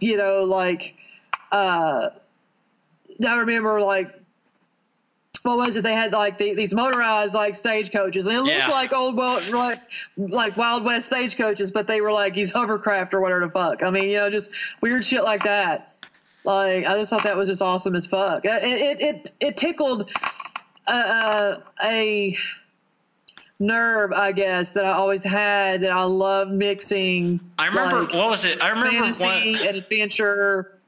you know, like uh, I remember like what was it? They had like the, these motorized like stagecoaches, it looked Yeah. like old well, like like Wild West stagecoaches, but they were like these hovercraft or whatever the fuck. I mean, you know, just weird shit like that. Like I just thought that was just awesome as fuck. It it it, it tickled uh, a nerve, I guess, that I always had. That I love mixing. I remember like, what was it? I remember fantasy one. and adventure.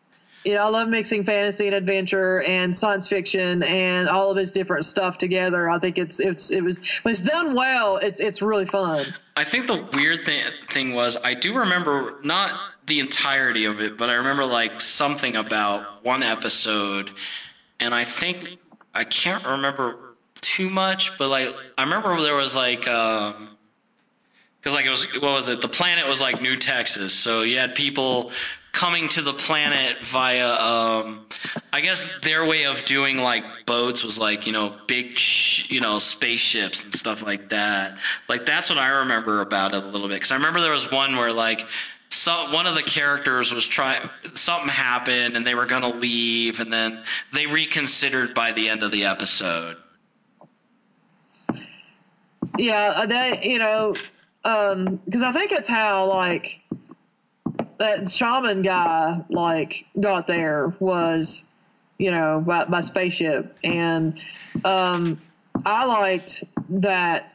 You know, I love mixing fantasy and adventure and science fiction and all of its different stuff together. I think it's it's it was when it's done well. It's it's really fun. I think the weird thing thing was I do remember not the entirety of it, but I remember like something about one episode, and I think I can't remember too much, but like I remember there was like um because like it was what was it? The planet was like New Texas, so you had people coming to the planet via um I guess their way of doing like boats was like you know big sh- you know spaceships and stuff like that. Like that's what I remember about it a little bit because I remember there was one where like. So one of the characters was trying something happened and they were gonna leave and then they reconsidered by the end of the episode. Yeah, uh, that you know, because I think it's how like that shaman guy like got there was, you know, by, by spaceship, and um, I liked that.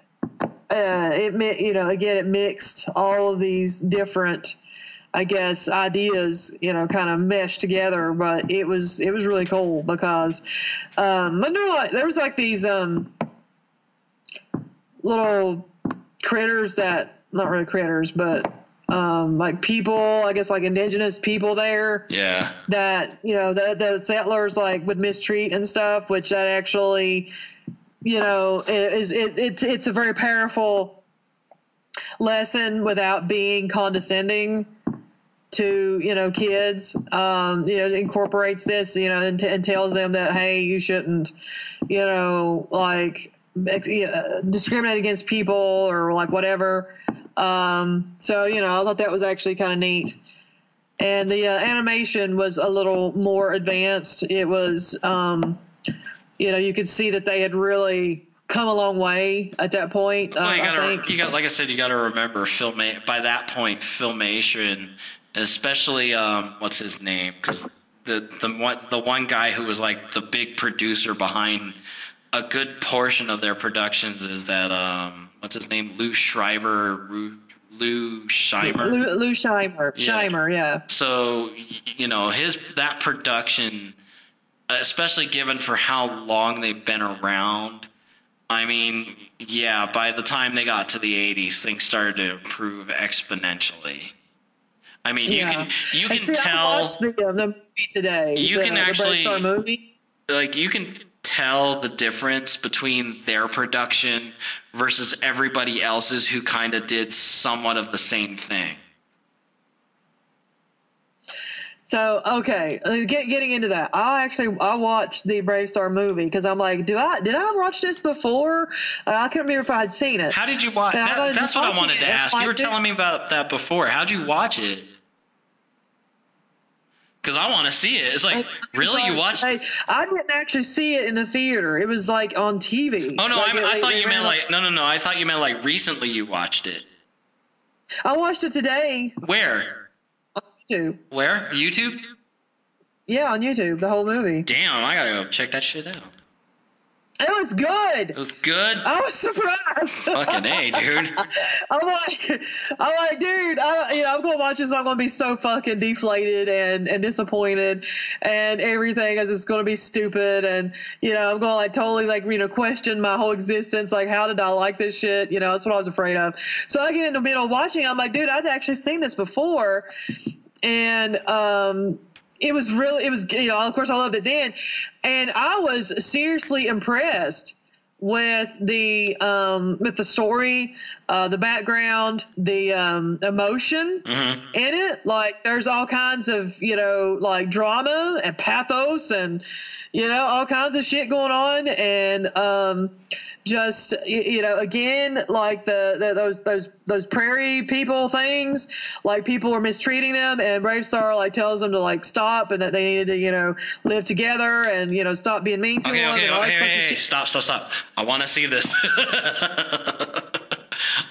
Uh, it you know again it mixed all of these different. I guess ideas, you know, kind of meshed together, but it was it was really cool because um, there like there was like these um, little critters that not really critters, but um, like people, I guess like indigenous people there Yeah. that you know the the settlers like would mistreat and stuff, which that actually, you know, is it, it's it's a very powerful lesson without being condescending to you know kids. Um, you know, incorporates this, you know, and, and tells them that hey, you shouldn't, you know, like discriminate against people or like whatever. Um, so you know, I thought that was actually kind of neat and the uh, animation was a little more advanced. It was, um, you know, you could see that they had really come a long way at that point. Uh, you I gotta, think. you got, like I said, you got to remember film. By that point, filmation, especially um, what's his name? Because the the one the one guy who was like the big producer behind a good portion of their productions is that um, what's his name? Lou Schreiber, Lou, Scheimer. Lou, Lou Scheimer, Yeah. Scheimer, yeah. So you know his that production, especially given for how long they've been around. I mean, yeah, by the time they got to the '80s, things started to improve exponentially. I mean, yeah. you can you can see, I tell watched the, uh, the movie today. You the, can the actually- Star movie. like you can tell the difference between their production versus everybody else's who kind of did somewhat of the same thing. So okay, uh, get, getting into that, I actually I watched the BraveStarr movie because I'm like, do I did I watch this before? Uh, I can't remember if I had seen it. How did you watch? That, that's what I wanted to ask. You were did- telling me about that before. How'd you watch it? Because I want to see it. It's like, [laughs] really? You watched? I, I didn't actually see it in the theater. It was like on TV. Oh no, Like, I, I thought you meant like no, no, no. I thought you meant like recently you watched it. I watched it today Where? on YouTube. Where? YouTube? Yeah, on YouTube, the whole movie. Damn, I gotta go check that shit out. It was good. It was good. I was surprised. Fucking a, dude. [laughs] I'm like, I'm like, dude, I, you know, I'm gonna watch this. I'm gonna be so fucking deflated and and disappointed and everything, as it's gonna be stupid. And you know, I'm gonna like totally like you know question my whole existence. Like, how did I like this shit? You know, that's what I was afraid of. So I get in the middle of watching. I'm like, dude, I'd actually seen this before, and um. It was really, it was, you know, of course I loved it then. And I was seriously impressed with the um, with the story, uh, the background, the um, emotion Mhm. in it. Like there's all kinds of you know like drama and pathos and you know all kinds of shit going on and um, just you know again like the, the those those those prairie people things like people are mistreating them and BraveStarr like tells them to like stop and that they needed to you know live together and you know stop being mean to Okay, them okay, okay, this hey, hey, stop, stop, stop. I want to see this. [laughs]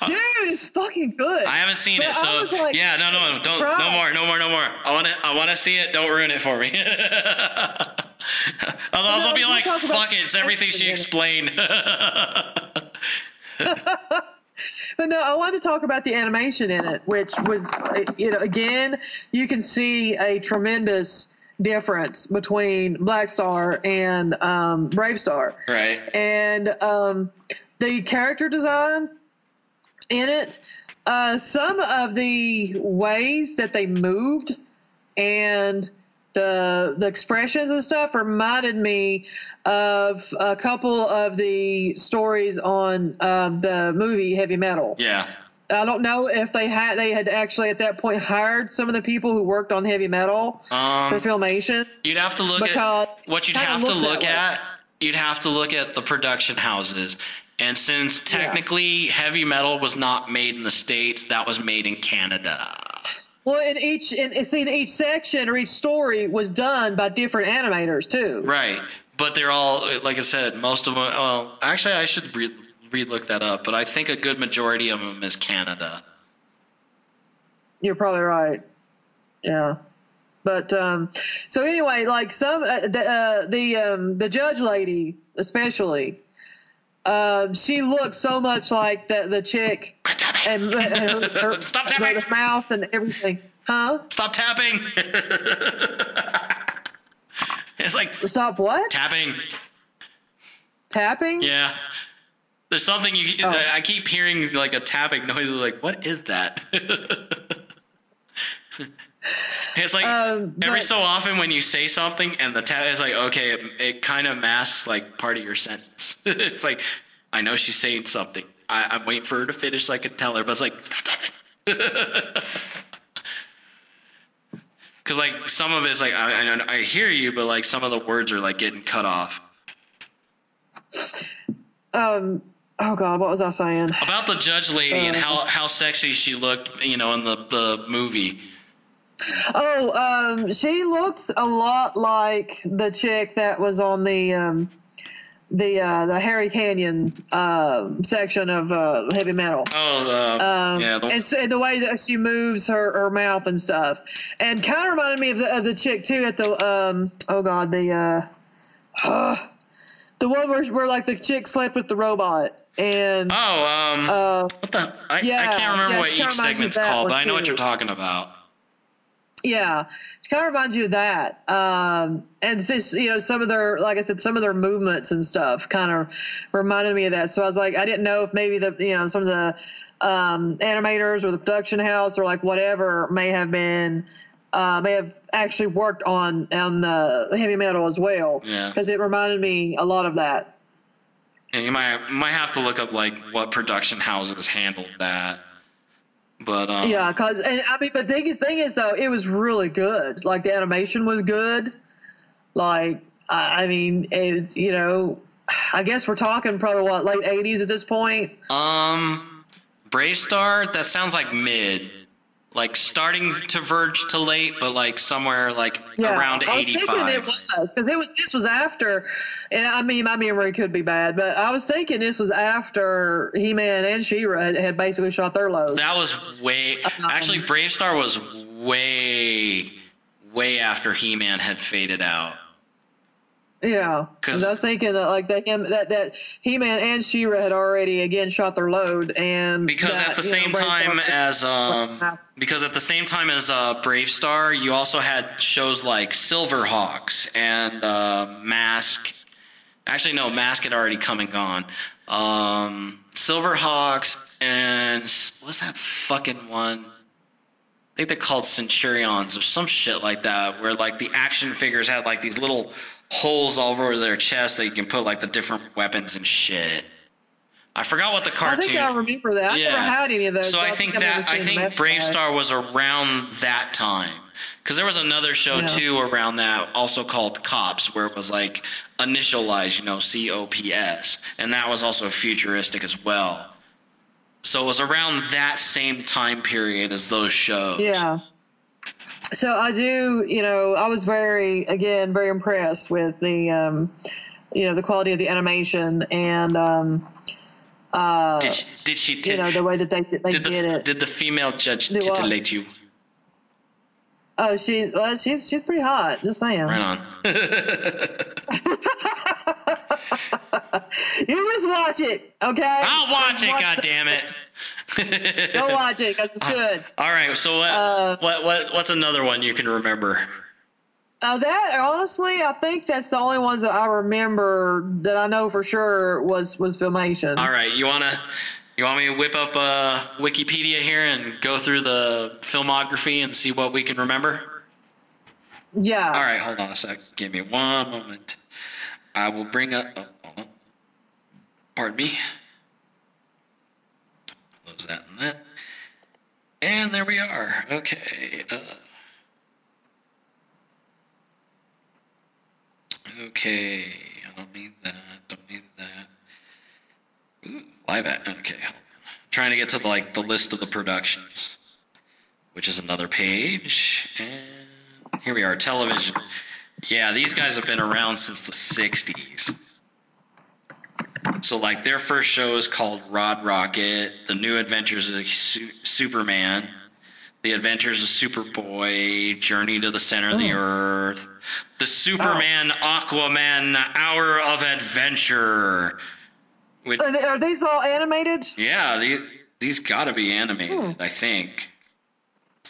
Uh, Dude, it's fucking good. I haven't seen But it, so like, yeah, no, no, don't, no more, no more, no more. I want to, I want to see it. Don't ruin it for me. [laughs] Otherwise, [laughs] I'll be like, fuck it, it's everything she explained. [laughs] [laughs] But no, I wanted to talk about the animation in it, which was, you know, again, you can see a tremendous difference between Blackstar and um, BraveStarr. right. And um, the character design in it, uh, some of the ways that they moved and the the expressions and stuff reminded me of a couple of the stories on um, the movie Heavy Metal. Yeah. I don't know if they had they had actually at that point hired some of the people who worked on Heavy Metal for Um, filmation. you'd have to look at what you'd have to look way. at. You'd have to look at the production houses. And since technically heavy metal was not made in the states, that was made in Canada. Well, in each in see in each section or each story was done by different animators too. Right. But they're all, like I said, most of them. Well, actually, I should re look that up. But I think a good majority of them is Canada. You're probably right. Yeah. But um, so anyway, like some uh, the uh, the um, the judge lady especially, uh, she looked so much like the the chick. And, [laughs] and her, her- Stop tapping. the mouth and everything. Huh? Stop tapping. [laughs] it's like Stop what? tapping. Tapping? Yeah. There's something you. Oh. I keep hearing like a tapping noise. Like, what is that? [laughs] It's like Um, every so often when you say something and the tab is like, okay, it, it kind of masks like part of your sentence. it's like, I know she's saying something. I, I'm waiting for her to finish so I can tell her, but it's like, stop talking. Because like some of it's like I, I I hear you, but like some of the words are like getting cut off. Um. Oh God, what was I saying? About the judge lady and Uh, how how sexy she looked, you know, in the the movie. Oh, um, she looks a lot like the chick that was on the um, the uh, the Harry Canyon um section of uh, heavy metal. Oh, the, Um, yeah, the, and so the way that she moves her, her mouth and stuff, and kind of reminded me of the of the chick too at the um oh god the uh, [sighs] the one where where like the chick slept with the robot and oh, um, uh what the? I, I can't remember yeah, what each kinda reminds me of segment's called, but I know what you're talking about. Yeah, it kind of reminds you of that. Um, and just you know some of their, like I said, some of their movements and stuff kind of reminded me of that. So I was like, I didn't know if maybe the you know some of the um, animators or the production house or like whatever may have been uh, may have actually worked on on the heavy metal as well. Yeah. because it reminded me a lot of that. And you might might have to look up like what production houses handled that. But um, Yeah, because and I mean, but the thing, thing is though, it was really good. Like the animation was good. Like I I mean, it's you know, I guess we're talking probably what late '80s at this point. Um, BraveStarr. That sounds like mid, like starting to verge to late, but like somewhere like Yeah, around I was thinking it was because it was. This was after, and I mean, my memory could be bad, but I was thinking this was after He-Man and She-Ra had, had basically shot their loads. That was way. Um, actually, BraveStarr was way, way after He-Man had faded out. Yeah, 'Cause- because I was thinking that, like that him that that He-Man and She-Ra had already again shot their load, and because that, at the you know, same time as um because at the same time as uh, BraveStarr, you also had shows like Silverhawks and uh, Mask. Actually, no, Mask had already come and gone. Um, Silverhawks and what's that fucking one? I think they're called Centurions or some shit like that, where like the action figures had like these little holes all over their chest that you can put like the different weapons and shit. I forgot what the cartoon. I think I remember that. I never had any of those. So I think that I think Brave. Star was around that time because there was another show Yeah. too around that also called Cops where it was like initialized, you know, C O P S, and that was also futuristic as well. So it was around that same time period as those shows. Yeah. So I do, you know, I was very, again, very impressed with the, um, you know, the quality of the animation and, um, uh, Did she, did she you know, the way that they they did the did it. did the female judge Do titillate you? oh, she, well, she's she's pretty hot. Just saying. Right on. [laughs] You just watch it, okay? I'll watch Just it. God the- damn it. [laughs] Go watch it because it's good. All right. So what? Uh, what? What? What's another one you can remember? Uh, that honestly, I think that's the only ones that I remember that I know for sure was was filmation. All right, you wanna you want me to whip up uh, Wikipedia here and go through the filmography and see what we can remember? Yeah. All right, hold on a sec. Give me one moment. I will bring up. Oh. Pardon me. Close that and that. And there we are. Okay. Uh, okay. I don't need that. Don't need that. Ooh, live at. Okay. Trying to get to the, like the list of the productions, which is another page. And here we are. Television. Yeah, these guys have been around since the '60s. So, like, their first show is called Rod Rocket, The New Adventures of Su- Superman, The Adventures of Superboy, Journey to the Center of the Earth, The Superman Aquaman Hour of Adventure. Which, Are, they, are these all animated? yeah, these, these gotta be animated, I think.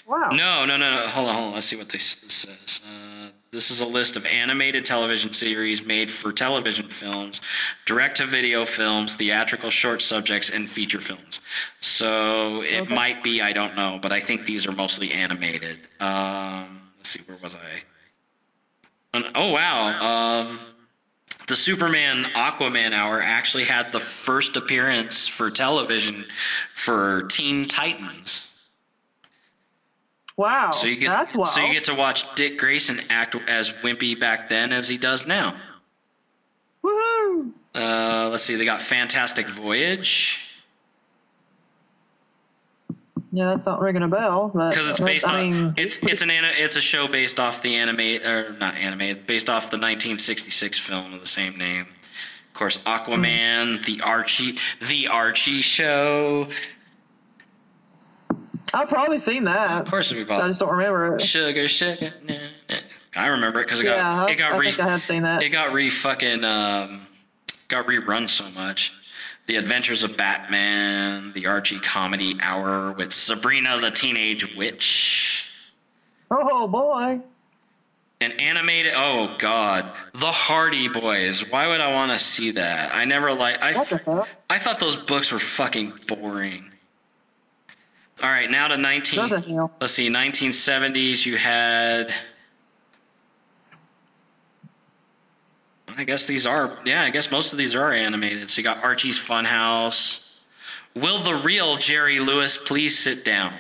Wow. No, no, no, no. Hold on, hold on. Let's see what this says. Uh, this is a list of animated television series made for television films, direct to video films, theatrical short subjects, and feature films. So it Okay. might be, I don't know, but I think these are mostly animated. Um, let's see, where was I? Oh, wow. Um, the Superman Aquaman Hour actually had the first appearance for television for Teen Titans. Wow, So you get that's wild. so you get to watch Dick Grayson act as wimpy back then as he does now. Woohoo! Uh, let's see, they got Fantastic Voyage Yeah, that's not ringing a bell. because it's based I on mean, it's it's an it's a show based off the anime or not animated based off the 1966 film of the same name. Of course, Aquaman, the Archie, the Archie show. I've probably seen that. Of course, we've I just don't remember it. sugar, sugar. nah, nah. I remember it because it got Yeah, I, it got I re think I have seen that. it got re fucking um, got rerun so much. The Adventures of Batman, the Archie Comedy Hour with Sabrina the Teenage Witch, oh boy. an animated. Oh God, the Hardy Boys. Why would I want to see that? I never like. I What the hell? I thought those books were fucking boring. All right, now to nineteen. What? Let's see, 1970s. You had. I guess these are. Yeah, I guess most of these are animated. So you got Archie's Funhouse. Will the real Jerry Lewis please sit down?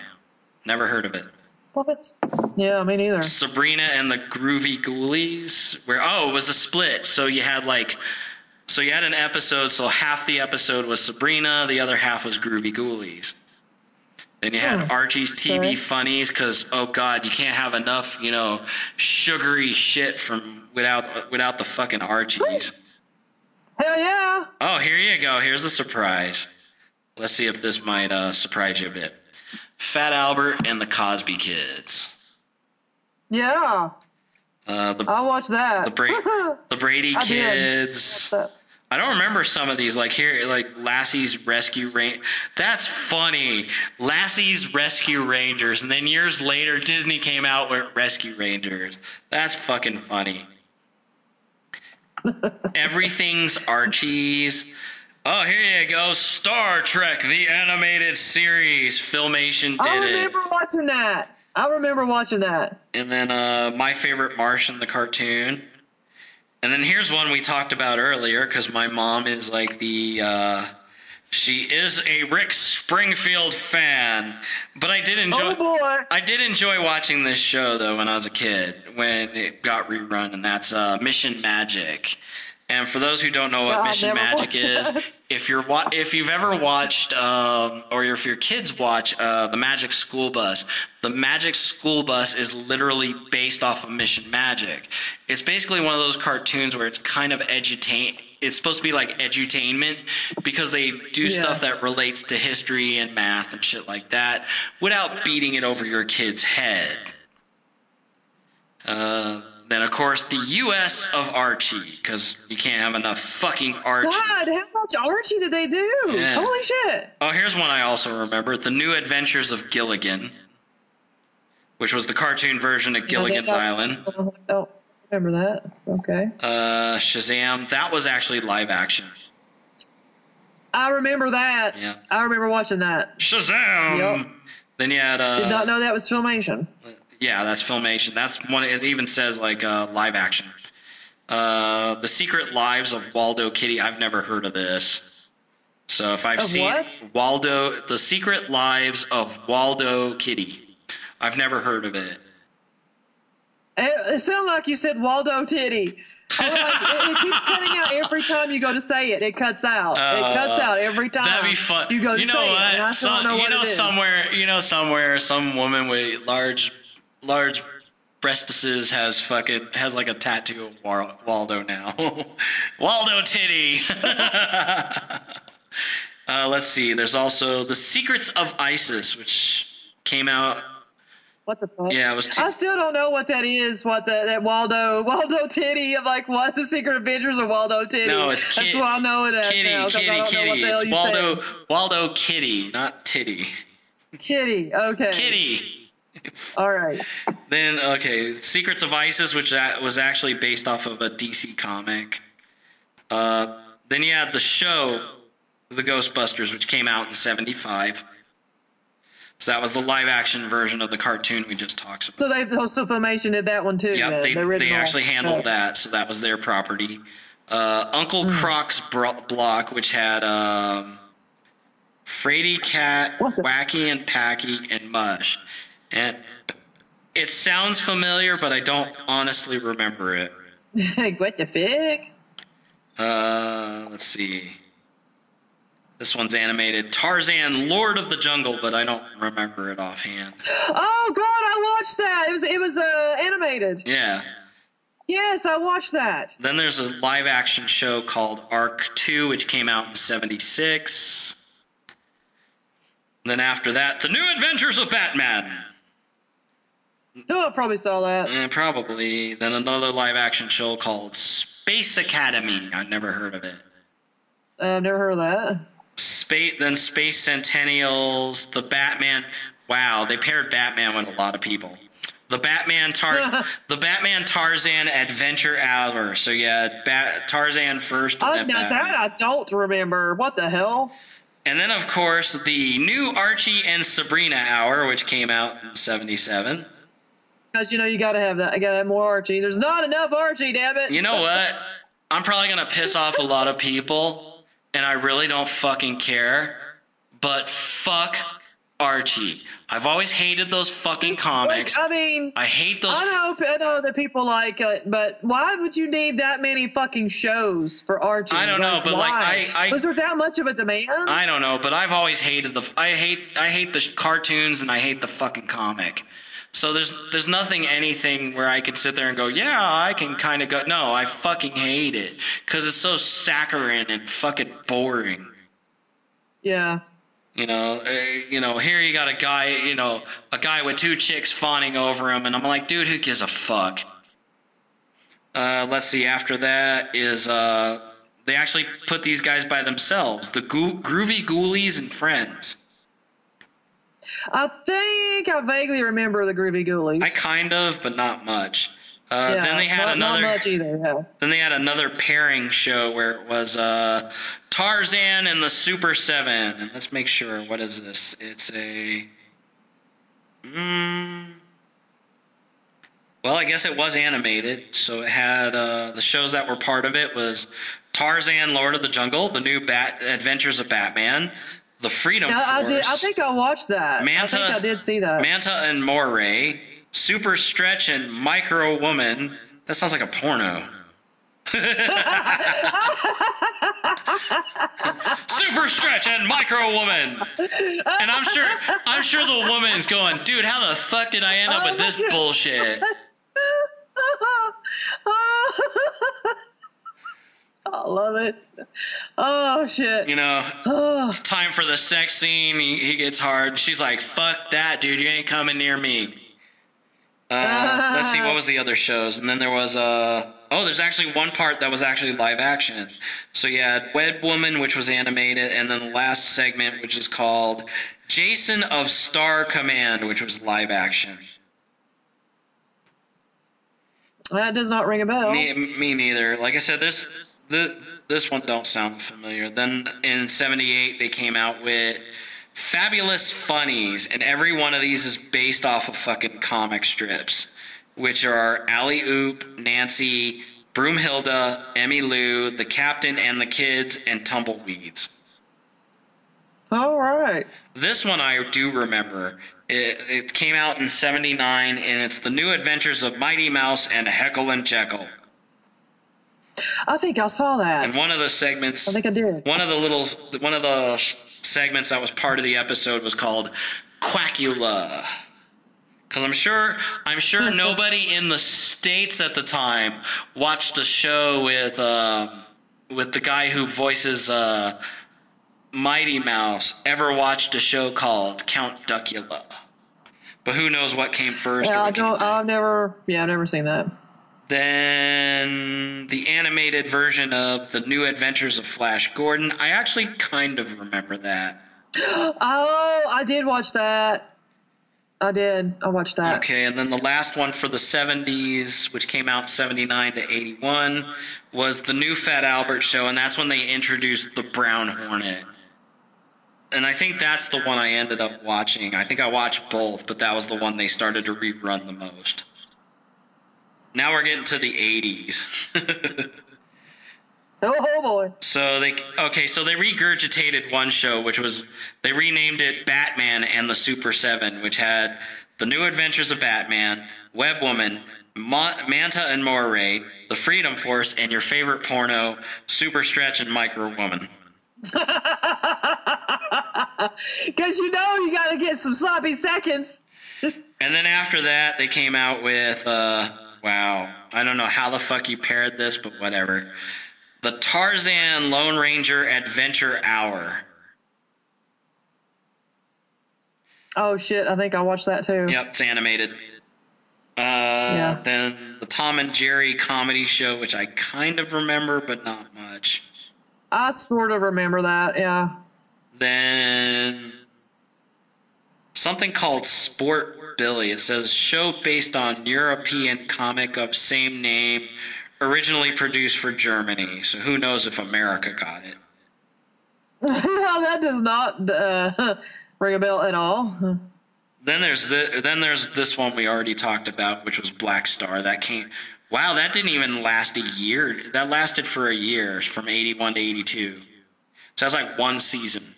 Never heard of it. What? Yeah, me neither. Sabrina and the Groovy Ghoulies. Where oh, it was a split. So you had like, so you had an episode. So half the episode was Sabrina, the other half was Groovy Ghoulies. Then you had. Archie's TV funnies because oh god, you can't have enough you know sugary shit from without without the fucking Archies. Hell yeah! Oh, here you go. Here's a surprise. Let's see if this might uh, surprise you a bit. Fat Albert and the Cosby Kids. Yeah, Uh, the I'll watch that. the, Bra- [laughs] the Brady I did. I don't remember some of these. Like here, like Lassie's Rescue Ranger. That's funny. Lassie's Rescue Rangers, and then years later, Disney came out with Rescue Rangers. That's fucking funny. [laughs] Everything's Archie's. Oh, here you go. Star Trek, the animated series. Filmation did it. I it. remember watching that. I remember watching that. And then uh, My Favorite Martian, the cartoon. And then here's one we talked about earlier because my mom is like the. Uh, she is a Rick Springfield fan. But I did enjoy. Oh boy! I did enjoy watching this show though when I was a kid when it got rerun, and that's uh, Mission Magic. And for those who don't know what Mission Magic is, that. If you're wa- if you've ever watched um, or if your kids watch uh, the Magic School Bus, the Magic School Bus is literally based off of Mission Magic. It's basically one of those cartoons where it's kind of edutain. It's supposed to be like edutainment because they do Yeah. stuff that relates to history and math and shit like that without beating it over your kid's head. Uh, then of course the U.S. of Archie because you can't have enough fucking Archie. God, how much Archie did they do? Yeah. Holy shit! Oh, here's one I also remember: The New Adventures of Gilligan, which was the cartoon version of Gilligan's Yeah, they- Island. Oh, oh, remember that? Okay. Uh, Shazam, that was actually live action. I remember that. Yeah. I remember watching that. Shazam. Yep. Then you had uh, Did not know that was filmation. Yeah, that's filmation. That's one. It even says like uh, live action. Uh, the Secret Lives of Waldo Kitty. I've never heard of this. So if I've Of seen what? Waldo, the Secret Lives of Waldo Kitty, I've never heard of it. It, it sounded like you said Waldo Titty. Like, it, it keeps cutting out every time you go to say it. It cuts out. it cuts Uh, out every time. That'd be fun. You go to you know say what? it, and I Some- don't know you what know somewhere. You know somewhere. Some woman with large, large breastises has fucking has like a tattoo of Wa- Waldo now. [laughs] Waldo titty. [laughs] uh, let's see. There's also the Secrets of Isis, which came out. What the fuck? Yeah, it was. Two, I still don't know what that is. What the, that Waldo [laughs] Waldo Titty? I'm like, what the Secret Adventures of Waldo Titty? no, it's That's Kid- what I know it as Kitty, now, Kitty, Kitty. what the hell It's Waldo, said. Waldo Kitty, not Titty. Kitty. Okay. Kitty. All right. Then okay, Secrets of Isis, which that was actually based off of a DC comic. Uh, then you had the show, The Ghostbusters, which came out in '75. So that was the live action version of the cartoon we just talked about. So they also Filmation did that one too. Yeah, the- they, the they actually handled that, so that was their property. Uh, Uncle Hmm. Croc's bro- block, which had um, Fraidy Cat, Wacky and Packy, and Mush. And it sounds familiar, but I don't honestly remember it. [laughs] what the fuck? Uh, let's see. This one's animated Tarzan, Lord of the Jungle, but I don't remember it offhand. [gasps] Oh God, I watched that. It was it was uh, animated. Yeah. Yes, I watched that. Then there's a live action show called Ark 2, which came out in 76. Then after that, The New Adventures of Batman. I probably saw that. Eh, probably. Then another live action show called Space Academy. I've never heard of it. I've never heard of that. Space, then Space Sentinels, The Batman. Wow, they paired Batman with a lot of people. The Batman Tar, [laughs] the Batman Tarzan Adventure Hour. So yeah, Bat, Tarzan first. and then now that I don't remember. What the hell? And then, of course, the new Archie and Sabrina Hour, which came out in 77. Because you know you got to have that. I got to have more Archie. There's not enough Archie. Damn it. You know what? I'm probably to piss off a lot of people, and I really don't fucking care. But fuck Archie. I've always hated those fucking comics. Like, I mean, I hate those. I know, I know that people like it, but why would you need that many fucking shows for Archie? I don't know, but, like, why? I- I- was there that much of a demand? I don't know, but I've always hated the. I hate. I hate the cartoons, and I hate the fucking comic. So there's there's nothing anything where I could sit there and go, yeah, I can kind of go. No, I fucking hate it because it's so saccharine and fucking boring. yeah. You know, uh, you know. Here you got a guy, you know, a guy with two chicks fawning over him, and I'm like, dude, who gives a fuck? Uh, let's see. After that is uh, they actually put these guys by themselves, the Goo- Groovy Ghoulies and Friends. I think I vaguely remember the Groovy Ghoulies. I kind of, but not much. Uh, yeah, then they had not, another. Not much either. Yeah. Then they had another pairing show where it was uh, Tarzan and the Super Seven. And let's make sure. What is this? It's a. Mm, well, I guess it was animated, so it had uh, the shows that were part of it was Tarzan, Lord of the Jungle, the new Bat Adventures of Batman, the Freedom I Force. did. I think I watched that. Manta, I think I did see that. Manta and Moray, Super Stretch and Micro Woman. That sounds like a porno. [laughs] Super Stretch and Micro Woman. And I'm sure I'm sure the woman's going, dude, how the fuck did I end up Oh with this bullshit? [laughs] I love it. Oh shit. You know, Oh, it's time for the sex scene. He, he gets hard. She's like, fuck that, dude. You ain't coming near me. Uh, let's see, what was the other shows? And then there was, uh, oh, there's actually one part that was actually live action. So you had Web Woman, which was animated, and then the last segment, which is called Jason of Star Command, which was live action. that does not ring a bell. Me, me neither. Like I said, this the this one don't sound familiar. Then in '78 they came out with Fabulous Funnies, and every one of these is based off of fucking comic strips, which are Alley Oop, Nancy, Broomhilda, Emmy Lou, the Captain and the Kids, and Tumbleweeds. All right. This one I do remember. It, it came out in '79, and it's the New Adventures of Mighty Mouse and Heckle and Jekyll. I think I saw that. And one of the segments, I think I did. one of the little, one of the segments that was part of the episode was called Quackula. Because I'm sure, I'm sure [laughs] nobody in the states at the time watched a show with, uh, with the guy who voices uh, Mighty Mouse. Ever watched a show called Count Duckula? But who knows what came first? Yeah, I don't. I've never. Yeah, I've never seen that. Then the animated version of the New Adventures of Flash Gordon. I actually kind of remember that. Oh, I did watch that. I did. I watched that. Okay, and then the last one for the 70s, which came out 79 to 81, was the new Fat Albert show, and that's when they introduced the Brown Hornet. And I think that's the one I ended up watching. I think I watched both, but that was the one they started to rerun the most. Now we're getting to the 80s. [laughs] Oh boy. So they okay, so they regurgitated one show, which was they renamed it Batman and the Super Seven, which had the New Adventures of Batman, Web Woman, Ma- Manta and Moray, the Freedom Force, and your favorite porno, Super Stretch and Micro Woman. [laughs] Because you know you got to get some sloppy seconds. [laughs] And then after that, they came out with uh, wow, I don't know how the fuck you paired this, but whatever. The Tarzan Lone Ranger Adventure Hour. Oh shit! I think I watched that too. Yep, it's animated. Uh, Then the Tom and Jerry comedy show, which I kind of remember, but not much. I sort of remember that. Yeah. Then something called Sport Billy. It says show based on European comic of same name, originally produced for Germany. So who knows if America got it? [laughs] that does not uh, [laughs] ring a bell at all. Then there's the, then there's this one we already talked about, which was Blackstar. That came. Wow, that didn't even last a year. That lasted for a year, from eighty one to eighty two. So that's like one season.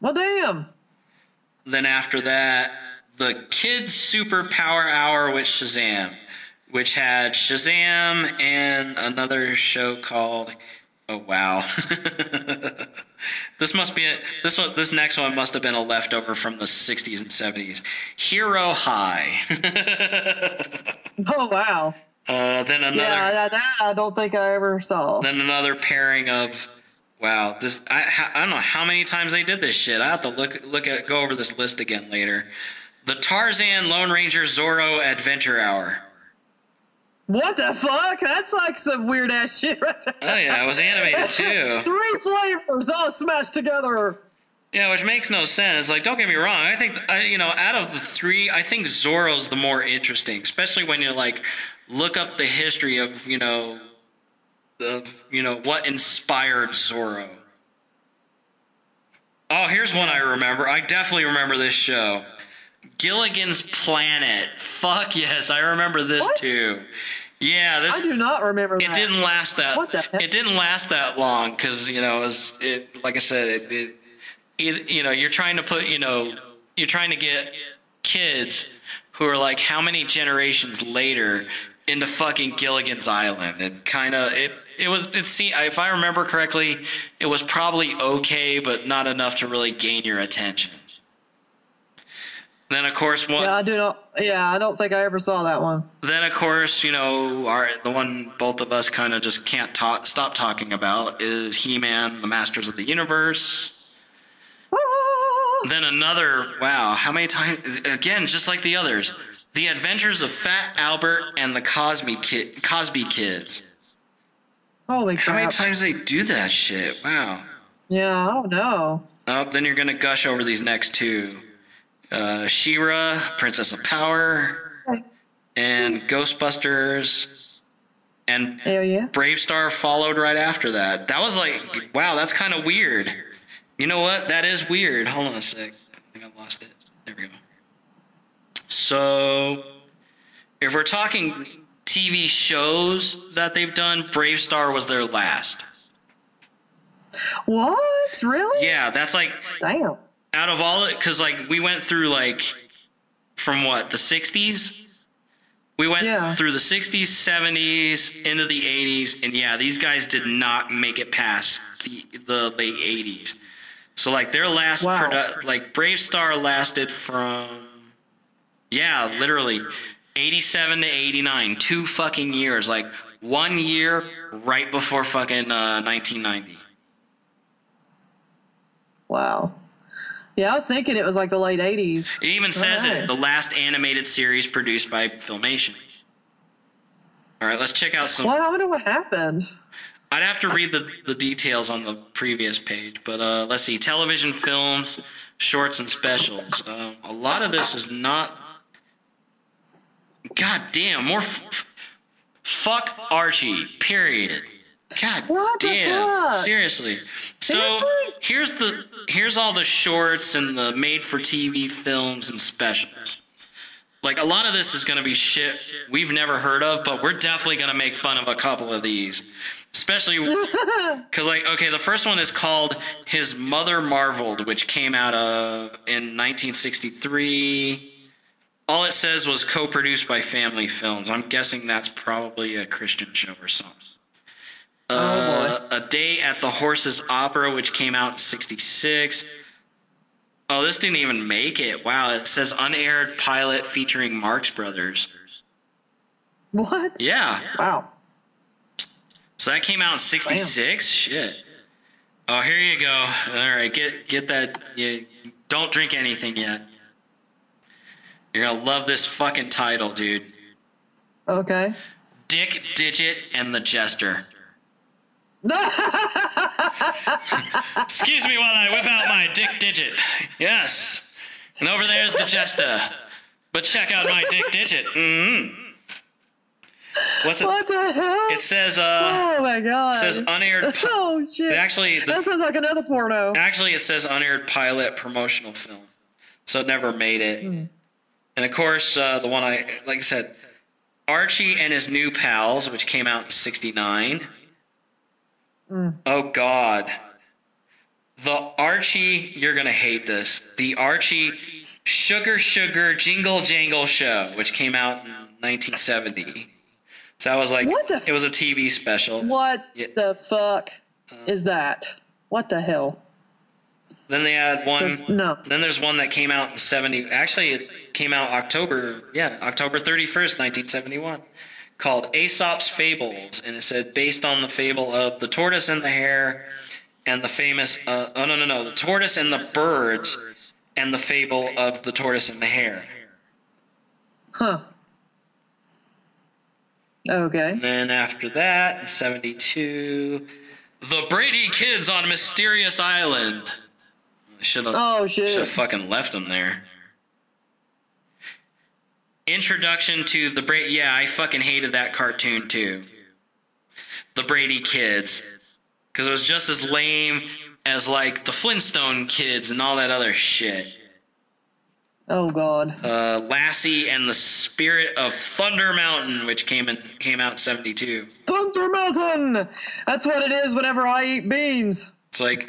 Well, damn. Then after that, the Kids Superpower Hour with Shazam, which had Shazam and another show called. Oh wow! [laughs] this must be a, this one. This next one must have been a leftover from the '60s and '70s. Hero High. [laughs] Oh wow. uh, then another. Yeah, that, that I don't think I ever saw. Then another pairing of. Wow, this I I don't know how many times they did this shit. I have to look look at go over this list again later. The Tarzan Lone Ranger Zorro Adventure Hour. What the fuck? That's like some weird ass shit right there. Oh yeah, it was animated [laughs] too. Three flavors all smashed together. Yeah, which makes no sense. Like, don't get me wrong. I think I, you know, out of the three, I think Zorro's the more interesting, especially when you like look up the history of you know, the you know what inspired Zorro. Oh, here's one I remember. I definitely remember this show. Gilligan's Planet. Fuck yes, I remember this What? too. Yeah, this I do not remember it that. didn't last that. What the heck? It didn't last that long because you know it was it. Like I said, it, it, it. You know, you're trying to put. You know, you're trying to get kids who are like how many generations later into fucking Gilligan's Island. It kind of it. It was. It see if I remember correctly, it was probably okay, but not enough to really gain your attention. Then of course one. Yeah, I do not. Yeah, I don't think I ever saw that one. Then, of course, you know, our the one both of us kind of just can't talk, stop talking about is He-Man, the Masters of the Universe. Ah! Then another, wow, how many times? Again, just like the others, The Adventures of Fat Albert and the Cosby Kid, Cosby Kids. Holy How many times they do that shit? Wow. Yeah, I don't know. Oh, then you're gonna gush over these next two. Uh, She-Ra, Princess of Power, and Ghostbusters, and Hell yeah. BraveStarr followed right after that. That was like, wow, that's kind of weird. You know what? That is weird. Hold on a sec. I think I lost it. There we go. So, if we're talking TV shows that they've done, BraveStarr was their last. What? Really? Yeah, that's like Damn. Out of all it, because like we went through like from what the '60s. We went Yeah. through the '60s, '70s, into the '80s, and yeah, these guys did not make it past the the late '80s. So like their last Wow. produ- like BraveStarr lasted from yeah, literally 87 to 89, two fucking years, like one year right before fucking uh, 1990. Wow. Yeah, I was thinking it was like the late '80s. It even says Alright. it, the last animated series produced by Filmation. All right, let's check out some. Well, I wonder what happened. I'd have to read the, the details on the previous page, but uh, let's see. Television films shorts and specials. Um, a lot of this is not. God damn, more. F- fuck Archie. Period. God What damn. Seriously. So Seriously? here's the here's all the shorts and the made for TV films and specials. Like a lot of this is going to be shit we've never heard of, but we're definitely going to make fun of a couple of these. Especially [laughs] cuz like okay, the first one is called His Mother Marveled, which came out of in 1963. All it says was co-produced by Family Films. I'm guessing that's probably a Christian show or something. Uh, a Day at the Horse's Opera, which came out in 66. Oh, this didn't even make it. Wow, it says unaired pilot featuring Marx Brothers. What? Yeah. Wow. So that came out in 66? Shit. Oh, here you go. All right, get get that you don't drink anything yet. You're going to love this fucking title, dude. Okay. Dick Digit and the Jester. Excuse me while I whip out my dick digit. Yes. And over there's the Jester. But check out my dick digit. Mm-hmm. What's it? what the hell? It says uh oh my god. it says unaired pi- [laughs] oh shit. actually the, that sounds like another porno. actually it says unaired pilot promotional film. So it never made it. Hmm. And of course uh, the one I like I said Archie and his new pals which came out in 69. Hmm. Oh God. The Archie, you're gonna hate this. The Archie Sugar Sugar Jingle Jangle Show, which came out in 1970. So I was like What the f- it was a TV special. What Yeah. the fuck is that? What the hell? Then they had one. No. Then there's one that came out in 70. Actually, it came out October. Yeah, October 31st, 1971, called Aesop's Fables, and it said based on the fable of the tortoise and the hare, and the famous. Uh, oh no no no, the tortoise and the birds, and the fable of the tortoise and the hare. Huh. Okay. And then after that, in 72, the Brady Kids on Mysterious Island. Should have. Oh shit. Should have fucking left them there. Introduction to the Brady. Yeah, I fucking hated that cartoon too. The Brady Kids. Because it was just as lame as like the Flintstone Kids and all that other shit. Oh god. Uh, Lassie and the Spirit of Thunder Mountain, which came in came out '72. Thunder Mountain. That's what it is whenever I eat beans. It's like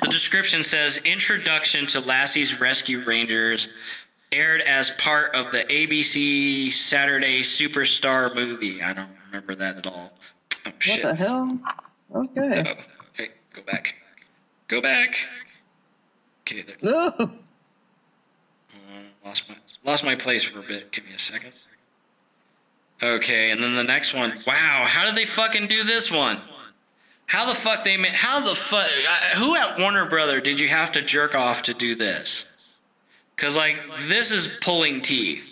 the description says introduction to Lassie's Rescue Rangers aired as part of the ABC Saturday Superstar movie. I don't remember that at all. Oh What shit. the hell? Okay. Oh, okay, go back. Go back. Okay, there. No. Uh, lost my lost my place for a bit. Give me a second. Okay, and then the next one. Wow, how did they fucking do this one? How the fuck they made? How the fuck? Who at Warner Brother did you have to jerk off to do this? Cause like this is pulling teeth.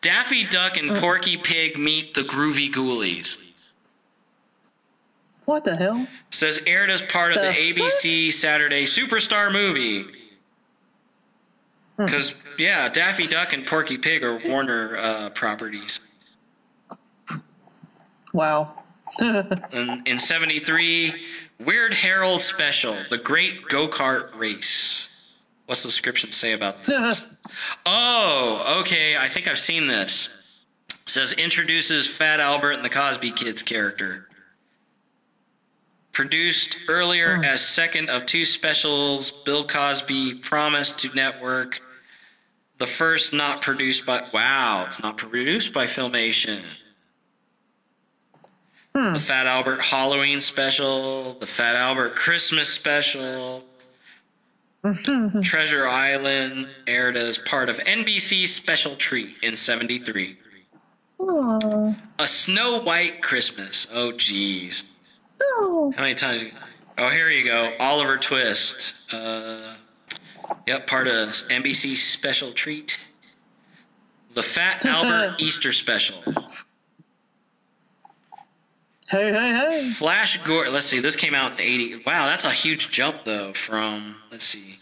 Daffy Duck and Porky Pig meet the Groovy Ghoulies. What the hell? Says aired as part of the, ABC Saturday Superstar movie. Because yeah, Daffy Duck and Porky Pig are Warner uh, properties. Wow. [laughs] In, in '73, Weird Harold special, the Great Go Kart Race. What's the description say about [laughs] this? Oh, okay. I think I've seen this. says introduces Fat Albert and the Cosby Kids character. Produced earlier hmm. as second of two specials, Bill Cosby promised to network. The first not produced by wow, it's not produced by Filmation. Hmm. The Fat Albert Halloween special, the Fat Albert Christmas special, [laughs] Treasure Island aired as part of NBC's Special Treat in 73. oh, A Snow White Christmas. Oh, jeez. no. How many times? Oh, here you go. Oliver Twist. Uh, yep, part of NBC's Special Treat. The Fat [laughs] Albert Easter Special. Hey, hey, hey. Flash Gordon. Let's see. This came out in '80. Wow, that's a huge jump though. From let's see.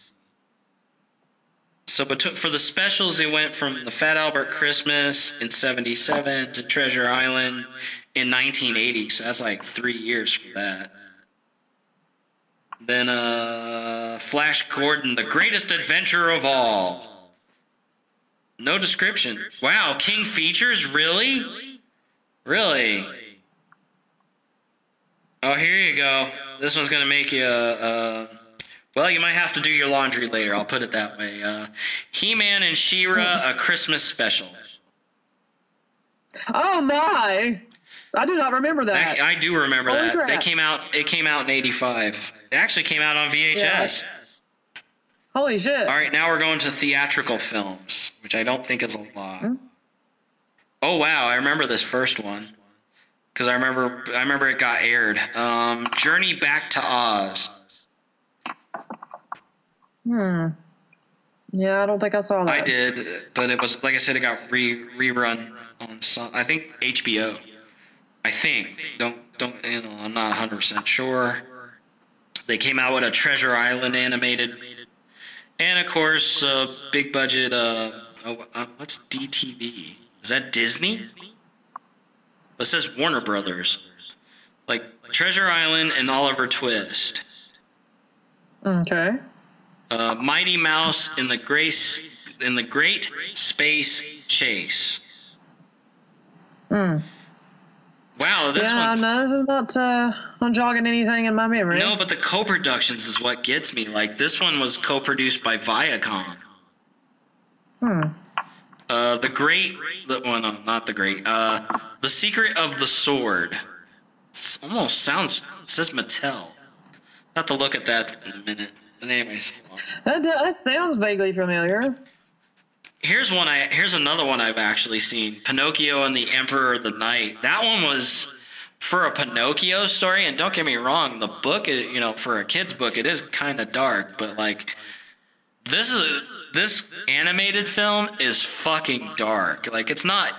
So, but for the specials, they went from the Fat Albert Christmas in '77 to Treasure Island in 1980. So that's like three years for that. Then, uh, Flash Gordon, the greatest adventure of all. No description. Wow, King Features, really? Really? Oh, here you go. This one's gonna make you. Uh, uh, well, you might have to do your laundry later. I'll put it that way. Uh, He-Man and She-Ra, a Christmas special. Oh my! I do not remember that. That- I do remember Holy that. crap. That came out. It came out in '85. It actually came out on VHS. Holy shit! All right, now we're going to theatrical films, which I don't think is a lot. Hmm? Oh wow, I remember this first one because I remember I remember it got aired. Um, Journey Back to Oz. Hmm. Yeah, I don't think I saw that. I did, but it was like I said, it got re rerun on some. I think HBO. I think don't don't you know I'm not 100 percent sure. They came out with a Treasure Island animated, and of course, uh, big budget. Uh, oh, uh, what's DTV? Is that Disney? It says Warner Brothers. Like Treasure Island and Oliver Twist. Okay. Uh, Mighty Mouse in the Grace in the Great Space Chase. Hmm. Wow, this yeah, no, this is not uh, not jogging anything in my memory. No, but the co-productions is what gets me. Like this one was co-produced by Viacom. Hmm. Uh, the Great, the well, no, not the Great. Uh, the Secret of the Sword. It almost sounds it says Mattel. I have to look at that in a minute. But anyways, That, that sounds vaguely familiar. Here's one I here's another one I've actually seen. Pinocchio and the Emperor of the Night. That one was for a Pinocchio story and don't get me wrong, the book is, you know, for a kid's book it is kind of dark, but like this is this animated film is fucking dark. Like it's not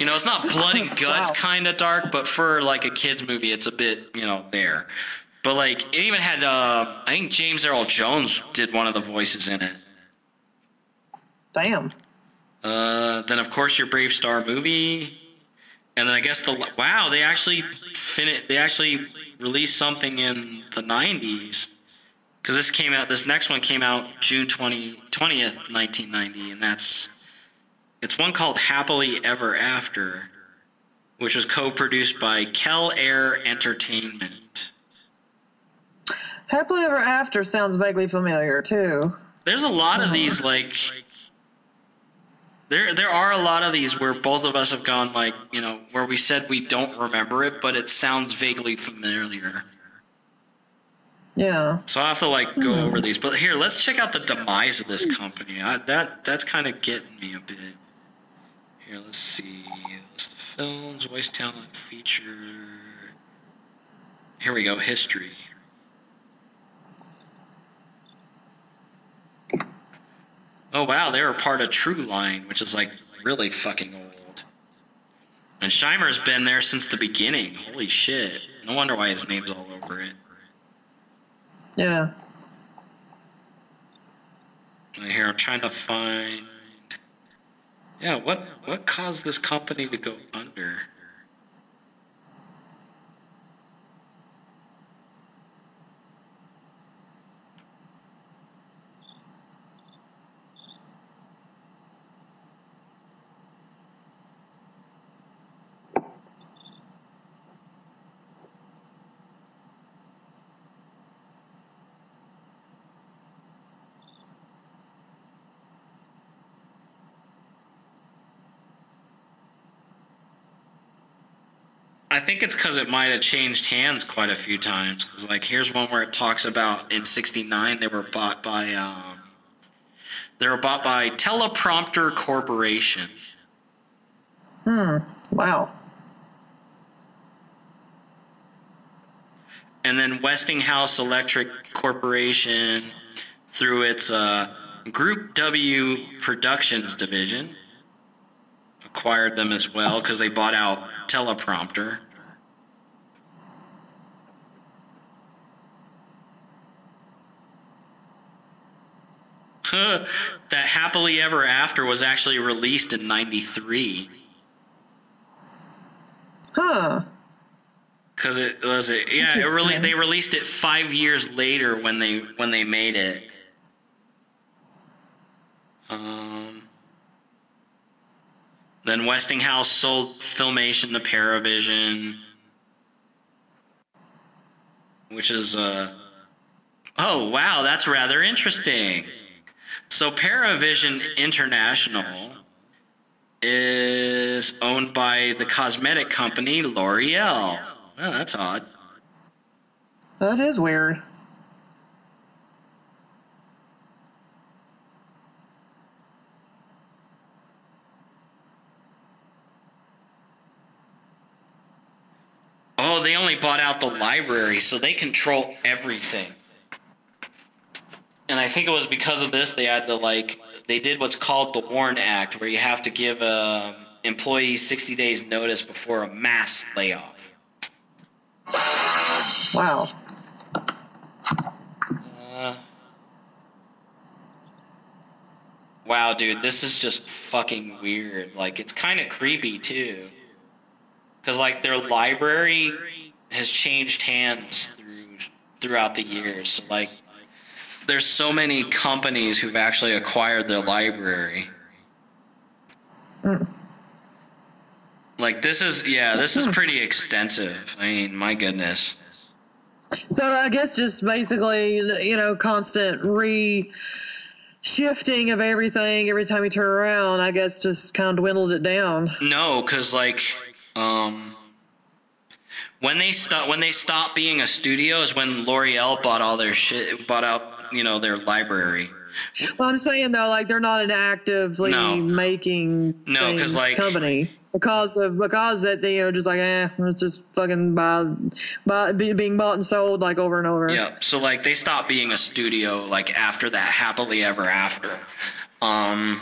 you know, it's not blood and [laughs] guts Wow. kind of dark, but for like a kids movie it's a bit, you know, there. But like it even had uh I think James Earl Jones did one of the voices in it. Damn. Uh, then of course your BraveStarr movie, and then I guess the wow they actually fin- they actually released something in the '90s because this came out this next one came out June 20, 20th 1990 and that's it's one called Happily Ever After, which was co-produced by Kel Air Entertainment. Happily Ever After sounds vaguely familiar too. There's a lot of uh-huh. these like there there are a lot of these where both of us have gone like, you know, where we said we don't remember it, but it sounds vaguely familiar. Yeah. So I have to like go over these. But here, let's check out the demise of this company. I, that that's kind of getting me a bit. Here, let's see. List of films, voice talent, feature. Here we go. History. Oh wow, they were part of True Line, which is like really fucking old. And Scheimer's been there since the beginning. Holy shit! No wonder why his name's all over it. Yeah. Here, I'm trying to find. Yeah, what what caused this company to go under? I think it's because it might have changed hands quite a few times. Because like, here's one where it talks about in '69 they were bought by um, they were bought by Teleprompter Corporation. Hmm. Wow. and then Westinghouse Electric Corporation, through its uh, Group W Productions division, acquired them as well because they bought out Teleprompter. that Happily Ever After was actually released in 93. Huh. Cause it was it yeah it really they released it five years later when they when they made it. Um, then Westinghouse sold Filmation to Paravision, which is uh oh wow that's rather interesting. So Paravision International is owned by the cosmetic company L'Oreal. Oh, that's odd. That is weird. Oh, they only bought out the library, so they control everything. And I think it was because of this they had to like they did what's called the WARN Act, where you have to give um, employees 60 days notice before a mass layoff. Wow. Uh, wow, dude, this is just fucking weird. Like, it's kind of creepy too, because like their library has changed hands through throughout the years. Like, there's so many companies who've actually acquired their library. Mm. Like, this is yeah, this is pretty extensive. I mean, my goodness. So I guess just basically, you know, constant re shifting of everything every time you turn around. I guess just kind of dwindled it down. No, because like, um, when they stop when they stopped being a studio is when L'Oreal bought all their shit, bought out you know their library. Well, I'm saying though, like they're not an actively No. making No, 'cause, things like- company because of because that you know just like eh, it's just fucking by by being bought and sold like over and over. Yeah, so like they stopped being a studio like after that happily ever after. Um,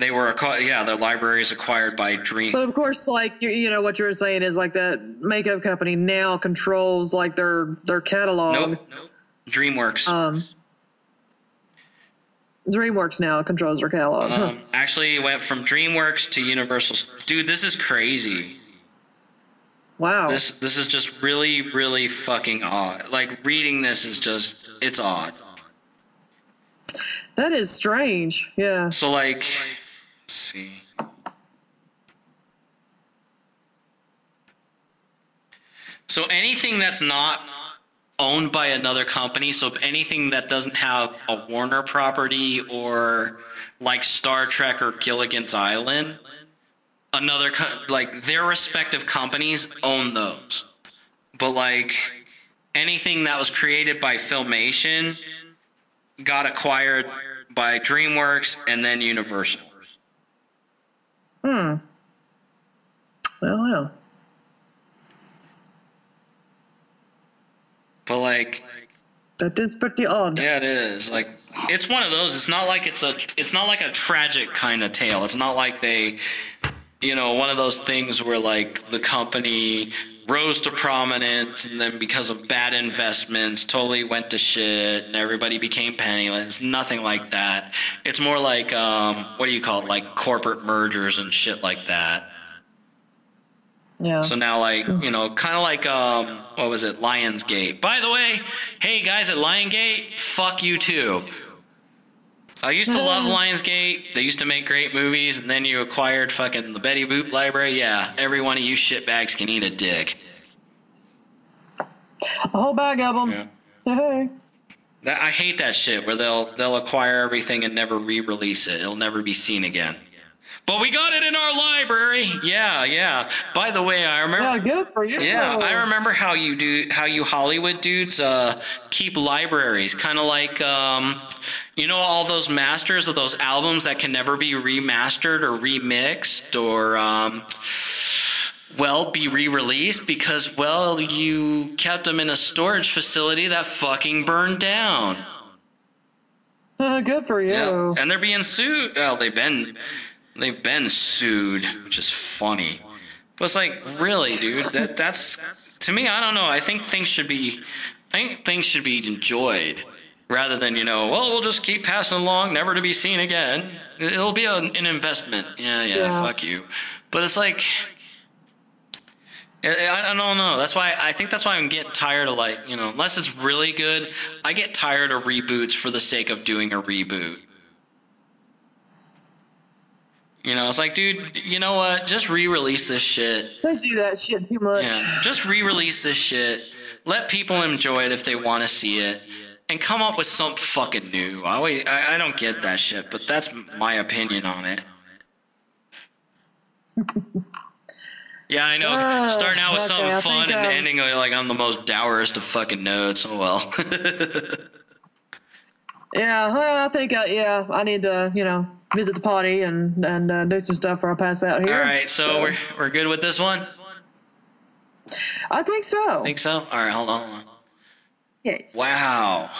they were acqu- yeah, their library is acquired by Dream. But of course, like you, you know what you're saying is like that makeup company now controls like their their catalog. Nope, DreamWorks. Um, DreamWorks now controls their catalog. Huh. Um, actually, it went from DreamWorks to Universal. Dude, this is crazy. wow. This this is just really really fucking odd. Like reading this is just it's odd. that is strange. Yeah. So like, see. So anything that's not owned by another company, so anything that doesn't have a Warner property or like Star Trek or Gilligan's Island, another co- like their respective companies own those. But like anything that was created by Filmation got acquired by DreamWorks and then Universal. Hmm. Well, well. But like That is pretty odd. Yeah, it is. Like it's one of those. It's not like it's a. It's not like a tragic kind of tale. It's not like they, you know, one of those things where like the company rose to prominence and then because of bad investments totally went to shit and everybody became penniless. Nothing like that. It's more like um, what do you call it? Like corporate mergers and shit like that. Yeah. So now, like, you know, kind of like, um, what was it, Lionsgate. By the way, hey guys at Lionsgate, fuck you too. I used to love [laughs] Lionsgate. They used to make great movies, and then you acquired fucking the Betty Boop library. Yeah, every one of you shitbags can eat a dick. a whole bag of them. Hey. That, I hate that shit where they'll they'll acquire everything and never re-release it. It'll never be seen again. But we got it in our library. Yeah, yeah. By the way, I remember. Yeah, good for you. Yeah, I remember how you do how you Hollywood dudes uh, keep libraries, kind of like um, you know all those masters of those albums that can never be remastered or remixed or um, well be re-released because well you kept them in a storage facility that fucking burned down. Uh, [laughs] good for you. Yeah, and they're being sued. Well, they've been they've been sued, which is funny. But it's like, really, dude? That that's to me. I don't know. I think things should be. I think things should be enjoyed. rather than you know, well, we'll just keep passing along, never to be seen again. It'll be an, an investment. Yeah, yeah, Yeah. fuck you. But it's like. I, I don't know. That's why I think that's why I'm getting tired of like you know unless it's really good. I get tired of reboots for the sake of doing a reboot. You know, it's like, dude, you know what? Just re-release this shit. They do that shit too much. Yeah, just re-release this shit. Let people enjoy it if they want to see it, and come up with something fucking new. I, always, I I don't get that shit, but that's my opinion on it. [laughs] Yeah, I know. Oh, Starting out with okay, something I fun and um, ending like on the most dourest of fucking notes. Oh well. [laughs] Yeah, well, I think, uh, yeah, I need to, you know, visit the potty and and uh, do some stuff before I pass out here. All right, so we're we're good with this one. I think so. I Think so? All right, hold on. Hold on. yes. Wow.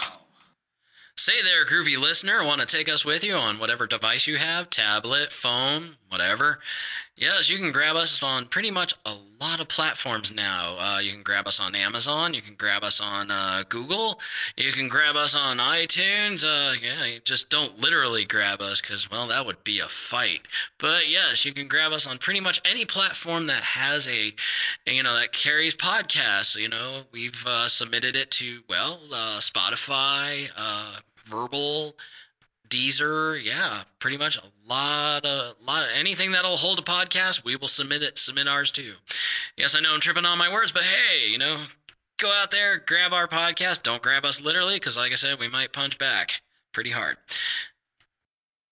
Say there, groovy listener, want to take us with you on whatever device you have tablet, phone, whatever. Yes, you can grab us on pretty much a lot of platforms now. Uh, you can grab us on Amazon. You can grab us on uh, Google. You can grab us on iTunes. Uh, yeah, just don't literally grab us because, well, that would be a fight. But yes, you can grab us on pretty much any platform that has a, you know, that carries podcasts. You know, we've uh, submitted it to, well, uh, Spotify, uh, Verbal, Deezer, yeah, pretty much a lot of lot of anything that'll hold a podcast, we will submit it, submit ours too. Yes, I know I'm tripping on my words, but hey, you know, go out there, grab our podcast. Don't grab us literally, because like I said, we might punch back pretty hard.